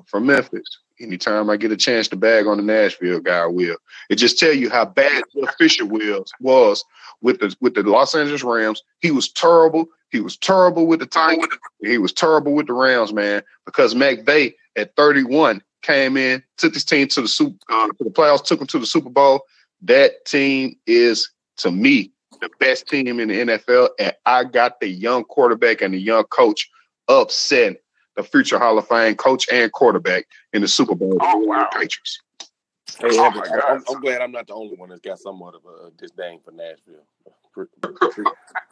from Memphis, anytime I get a chance to bag on the Nashville guy, I will. It just tell you how bad Jeff Fisher was was with the with the Los Angeles Rams. He was terrible. He was terrible with the Titans. He was terrible with the Rams, man. Because McVay at 31 came in, took his team to the super uh, to the playoffs, took them to the Super Bowl. That team is to me the best team in the NFL, and I got the young quarterback and the young coach upset the future Hall of Fame coach and quarterback in the Super Bowl. Oh, wow. Patriots. Hey, oh I'm, I'm, glad I'm not the only one that's got somewhat of a disdain for Nashville.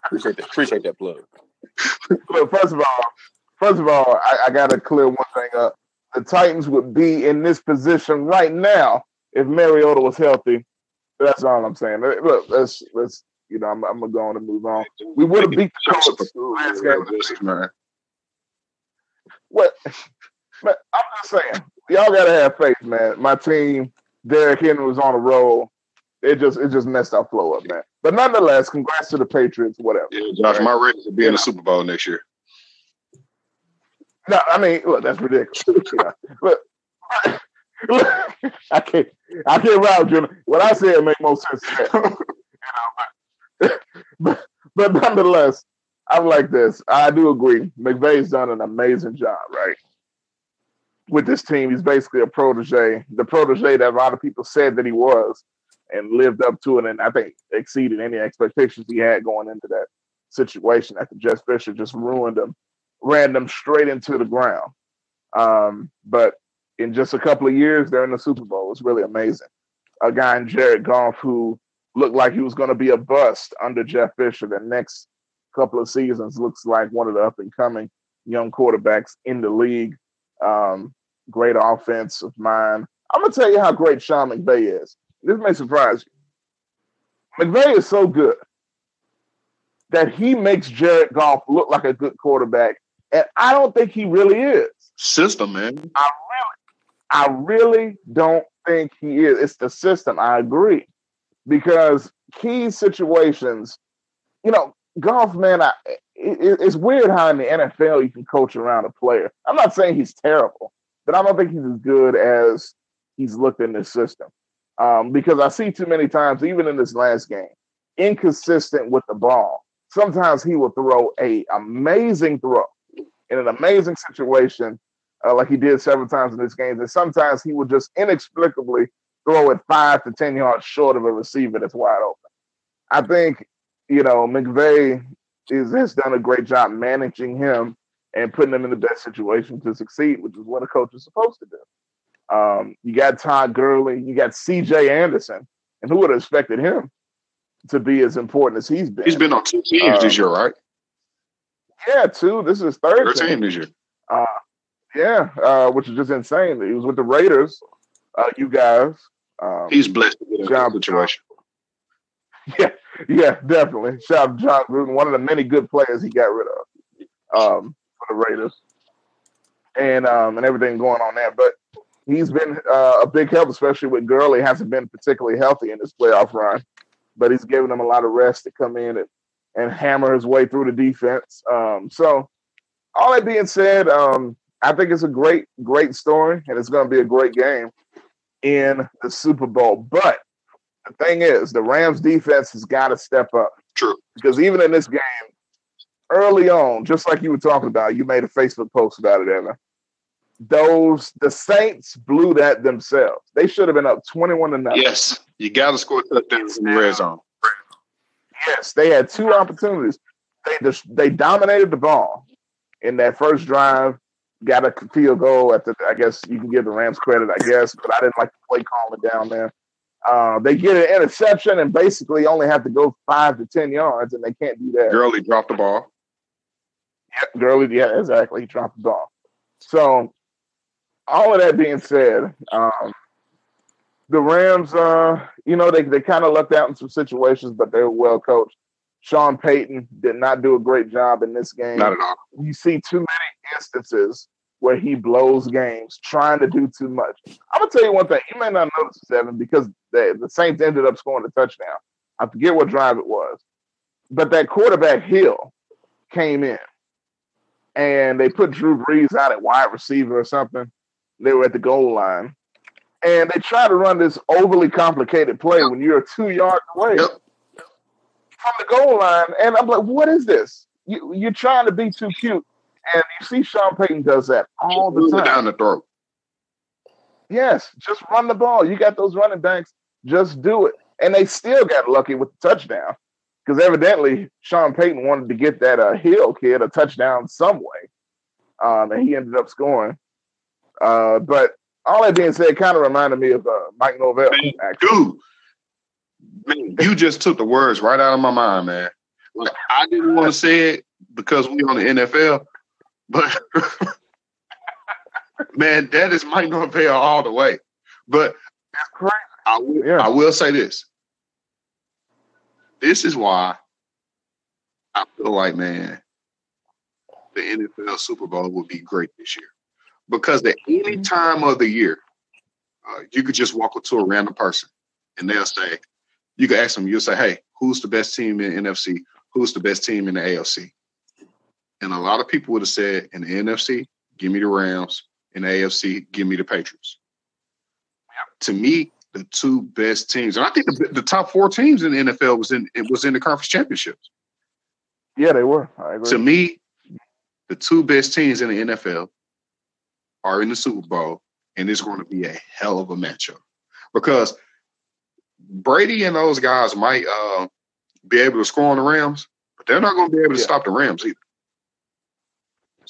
appreciate that. Appreciate that plug. Look, first of all, first of all, I, I got to clear one thing up. The Titans would be in this position right now if Mariota was healthy. That's all I'm saying. Look, let's let's you know I'm, I'm gonna go on and move on. We would have beat the Colts last game. What? I'm just saying, y'all gotta have faith, man. My team, Derrick Henry was on a roll. It just it just messed our flow up, man. But nonetheless, congrats to the Patriots, whatever. Yeah, Josh, right? my Raiders will be in the Super Bowl next year. No, I mean, look, that's ridiculous. yeah. Look, I can't, I can't route you. What I said make more sense. you know, but, but nonetheless, I'm like this. I do agree. McVay's done an amazing job, right? With this team, he's basically a protege, the protege that a lot of people said that he was, and lived up to it, and I think exceeded any expectations he had going into that situation. After Jeff Fisher just ruined them, ran them straight into the ground. Um, but in just a couple of years, they're in the Super Bowl. It's really amazing. A guy in Jared Goff who looked like he was going to be a bust under Jeff Fisher. The next couple of seasons looks like one of the up and coming young quarterbacks in the league. Um, great of mine. I'm gonna tell you how great Sean McVay is. This may surprise you. McVay is so good that he makes Jared Goff look like a good quarterback, and I don't think he really is. System, man. I really, I really don't think he is. It's the system. I agree because key situations, you know, Goff, man. I, it, it's weird how in the NFL you can coach around a player. I'm not saying he's terrible, but I don't think he's as good as he's looked in this system. Um, because I see too many times, even in this last game, inconsistent with the ball. Sometimes he will throw a amazing throw in an amazing situation, uh, like he did several times in this game, and sometimes he will just inexplicably throw it five to ten yards short of a receiver that's wide open. I think you know McVay is has done a great job managing him and putting him in the best situation to succeed, which is what a coach is supposed to do. Um, you got Todd Gurley, you got C.J. Anderson, and who would have expected him to be as important as he's been? He's been on two teams um, this year, right? Yeah, two. This is third, third team. this year. Uh, yeah, uh, which is just insane. He was with the Raiders. Uh, you guys. Um, he's blessed in that situation. Yeah, yeah, definitely. Shout out to Jon Gruden, one of the many good players he got rid of um, for the Raiders, and um, and everything going on there. But he's been uh, a big help, especially with Gurley. Hasn't been particularly healthy in this playoff run, but he's given him a lot of rest to come in and, and hammer his way through the defense. Um, so, all that being said, um, I think it's a great, great story, and it's going to be a great game in the Super Bowl. But the thing is, the Rams defense has got to step up. True. Because even in this game, early on, just like you were talking about, you made a Facebook post about it, Evan. Those the Saints blew that themselves. They should have been up twenty-one to nothing. Yes, you got to score touchdowns in the red zone. Yes, they had two opportunities. They just they dominated the ball in that first drive. Got a field goal at the. I guess you can give the Rams credit. I guess, but I didn't like the play calling down there. Uh, they get an interception and basically only have to go five to ten yards, and they can't do that. Gurley dropped the ball. Yeah, Gurley, yeah, exactly. He dropped the ball. So, all of that being said, um, the Rams, uh, you know, they they kind of lucked out in some situations, but they were well coached. Sean Payton did not do a great job in this game. Not at all. You see too many instances where he blows games trying to do too much. I'm gonna tell you one thing. You may not notice Seven because the, the Saints ended up scoring a touchdown. I forget what drive it was, but that quarterback Hill came in, and they put Drew Brees out at wide receiver or something. They were at the goal line, and they tried to run this overly complicated play when you're two yards away from the goal line. And I'm like, what is this? You, you're trying to be too cute. And you see Sean Payton does that all the time. Down the throat. Yes, just run the ball. You got those running backs. Just do it. And they still got lucky with the touchdown because evidently Sean Payton wanted to get that uh, Hill kid a touchdown some way, um, and he ended up scoring. Uh, but all that being said, kind of reminded me of uh, Mike Norvell. Man, dude, man, you just took the words right out of my mind, man. Like I didn't want to say it because we're on the NFL, but man, that is Mike Norvell all the way. But I will, yeah. I will say this. This is why I feel like, man, the NFL Super Bowl would be great this year. Because at any mm-hmm. time of the year, uh, you could just walk up to a random person and they'll say, you can ask them, you'll say, hey, who's the best team in NFC? Who's the best team in the AFC? And a lot of people would have said, in the NFC, give me the Rams. In the AFC, give me the Patriots. To me, the two best teams, and I think the, the top four teams in the NFL was in it was in the conference championships. Yeah, they were. To me, the two best teams in the NFL are in the Super Bowl, and it's going to be a hell of a matchup because Brady and those guys might uh, be able to score on the Rams, but they're not going to be able to yeah. stop the Rams either.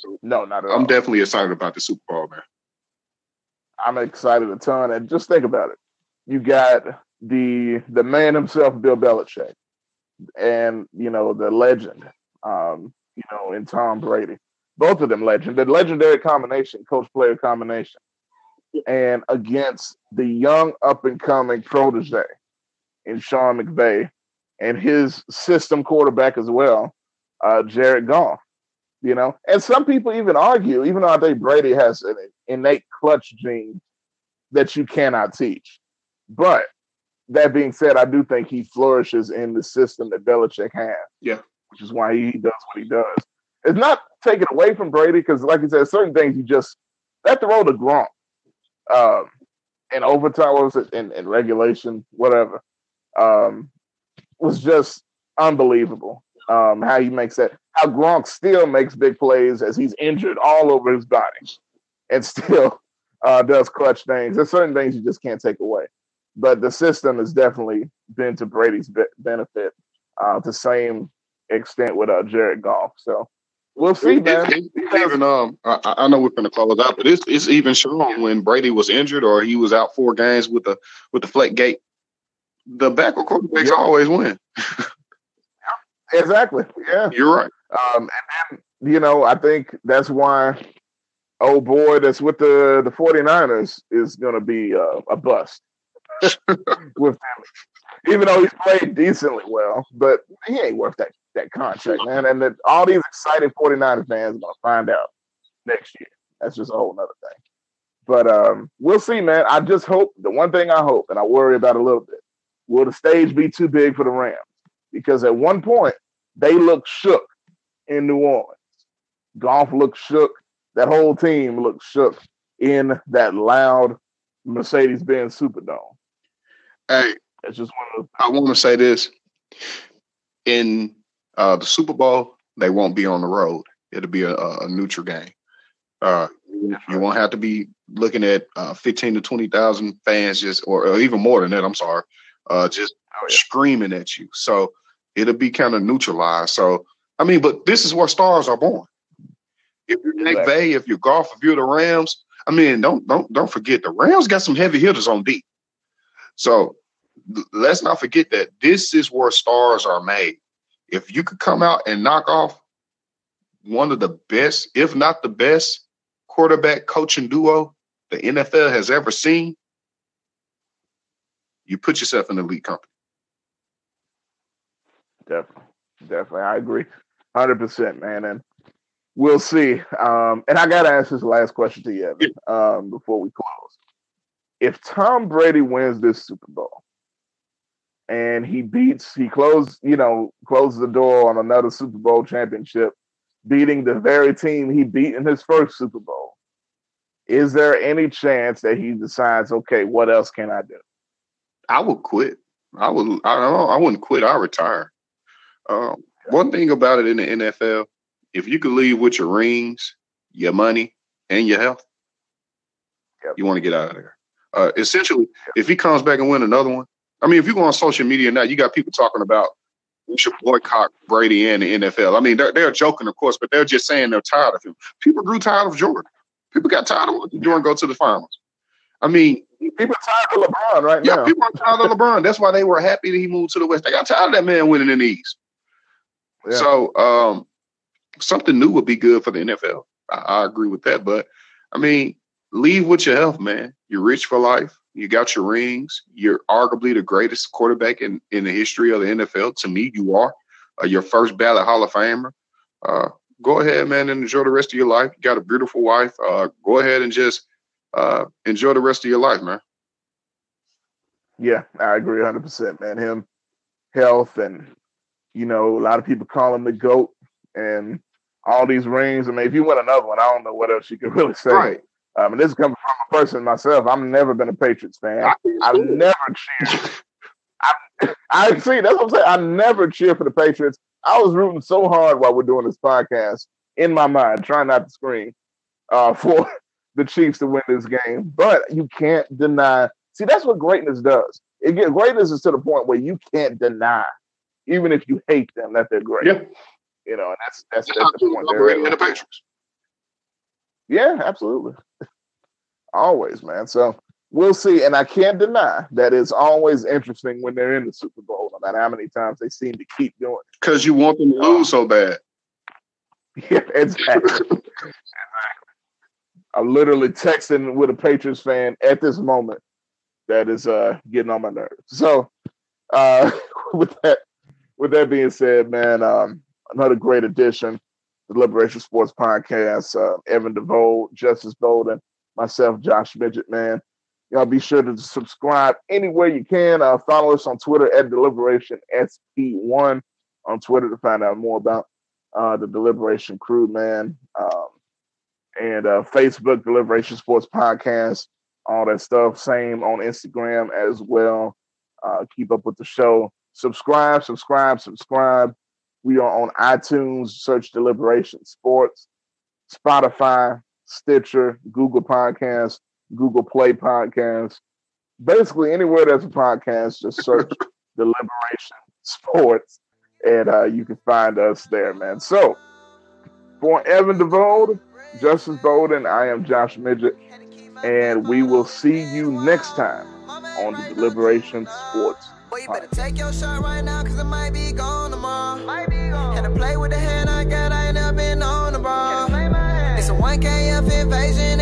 So no, not at I'm all. definitely excited about the Super Bowl, man. I'm excited a ton, and just think about it. You got the the man himself, Bill Belichick, and you know the legend, um, you know, in Tom Brady. Both of them legend, the legendary combination, coach player combination, and against the young up and coming protege in Sean McVay and his system quarterback as well, uh, Jared Goff. You know, and some people even argue, even though I think Brady has an innate clutch gene that you cannot teach. But that being said, I do think he flourishes in the system that Belichick has. Yeah. Which is why he does what he does. It's not taken away from Brady because, like you said, certain things you just that throw to Gronk. Um, in overtime, was it? In, in regulation, whatever. Um, was just unbelievable. Um, how he makes that, how Gronk still makes big plays as he's injured all over his body and still uh, does clutch things. There's certain things you just can't take away. But the system has definitely been to Brady's be- benefit uh, to the same extent with uh, Jared Goff. So we'll see, man. It, it, even um, I, I know we're going to close out, but it's it's even shown when Brady was injured or he was out four games with the with the flat gate. The backup quarterbacks always win. exactly. Yeah, you're right. Um, and then you know, I think that's why oh boy that's with the the 49ers is going to be uh, a bust with them. Even though he's played decently well, but he ain't worth that that contract, man. And that all these excited 49ers fans are going to find out next year. That's just a whole nother thing. But um, we'll see, man. I just hope the one thing I hope, and I worry about a little bit, will the stage be too big for the Rams? Because at one point they looked shook in New Orleans. Goff looked shook. That whole team looked shook in that loud Mercedes Benz Superdome. Hey, it's just one of I want to say this. In uh, the Super Bowl, they won't be on the road. It'll be a, a neutral game. Uh, you won't have to be looking at uh, fifteen to twenty thousand fans, just or, or, even more than that. I'm sorry, uh, just oh, yeah. screaming at you. So it'll be kind of neutralized. So I mean, but this is where stars are born. If you're Nick exactly. if you're Goff, if you're the Rams, I mean, don't don't don't forget the Rams got some heavy hitters on deep. So let's not forget that this is where stars are made. If you could come out and knock off one of the best, if not the best, quarterback coaching duo the NFL has ever seen, you put yourself in the elite company. Definitely. Definitely. I agree. 100%, man. And we'll see. Um, and I got to ask this last question to you, Evan, um, before we close. If Tom Brady wins this Super Bowl, and he beats he closed you know closes the door on another Super Bowl championship, beating the very team he beat in his first Super Bowl. Is there any chance that he decides, okay, what else can I do? I would quit. I would. I don't know. I wouldn't quit. I retire. Um, one thing about it in the NFL, if you could leave with your rings, your money, and your health, yep. you want to get out of there. Uh, essentially, yep. if he comes back and win another one, I mean, if you go on social media now, you got people talking about we should boycott Brady and the NFL. I mean, they're, they're joking, of course, but they're just saying they're tired of him. People grew tired of Jordan. People got tired of watching Jordan go to the finals. I mean, people are tired of LeBron right yeah, now. people are tired of LeBron. That's why they were happy that he moved to the West. They got tired of that man winning in the East. Yeah. So um, something new would be good for the NFL. I, I agree with that. But I mean, leave with your health, man. You're rich for life. You got your rings. You're arguably the greatest quarterback in, in the history of the NFL. To me, you are. Uh, your first ballot Hall of Famer. Uh, go ahead, man, and enjoy the rest of your life. You got a beautiful wife. Uh, go ahead and just uh, enjoy the rest of your life, man. Yeah, I agree 100%, man. Him, health, and, you know, a lot of people call him the GOAT and all these rings. I mean, if you win another one, I don't know what else you can really say. Right. Um, and this is coming from a person myself. I've never been a Patriots fan. I've never cheered. I, I see. That's what I'm saying. I never cheer for the Patriots. I was rooting so hard while we're doing this podcast in my mind, trying not to scream uh, for the Chiefs to win this game. But you can't deny. See, that's what greatness does. It get greatness is to the point where you can't deny, even if you hate them, that they're great. Yeah. You know, and that's that's, that's the point. They're the Patriots. Yeah, absolutely. always, man. So we'll see. And I can't deny that it's always interesting when they're in the Super Bowl, no matter how many times they seem to keep doing it. Because you want them to lose so bad. Yeah, exactly. exactly. I'm literally texting with a Patriots fan at this moment that is uh, getting on my nerves. So uh, with that with that being said, man, um, another great addition the Deliberation Sports Podcast. Uh, Evan DeVoe, Justice Bolden, myself, Josh Midget, man. Y'all be sure to subscribe anywhere you can. Uh, follow us on Twitter at Deliberation SP1 on Twitter to find out more about uh, the Deliberation crew, man. Um, and uh, Facebook, Deliberation Sports Podcast, all that stuff. Same on Instagram as well. Uh, keep up with the show. Subscribe, subscribe, subscribe. We are on iTunes, search Deliberation Sports, Spotify, Stitcher, Google Podcasts, Google Play Podcasts. Basically, anywhere there's a podcast, just search Deliberation Sports, and uh, you can find us there, man. So, for Evan DeVold, Justice Bowden, I am Josh Midget, and we will see you next time on the Deliberation Sports Boy, you better take your shot right now, cause it might be gone tomorrow. Might be gone. Had to play with the hand I got, I ain't never been on the ball. It's a 1KF invasion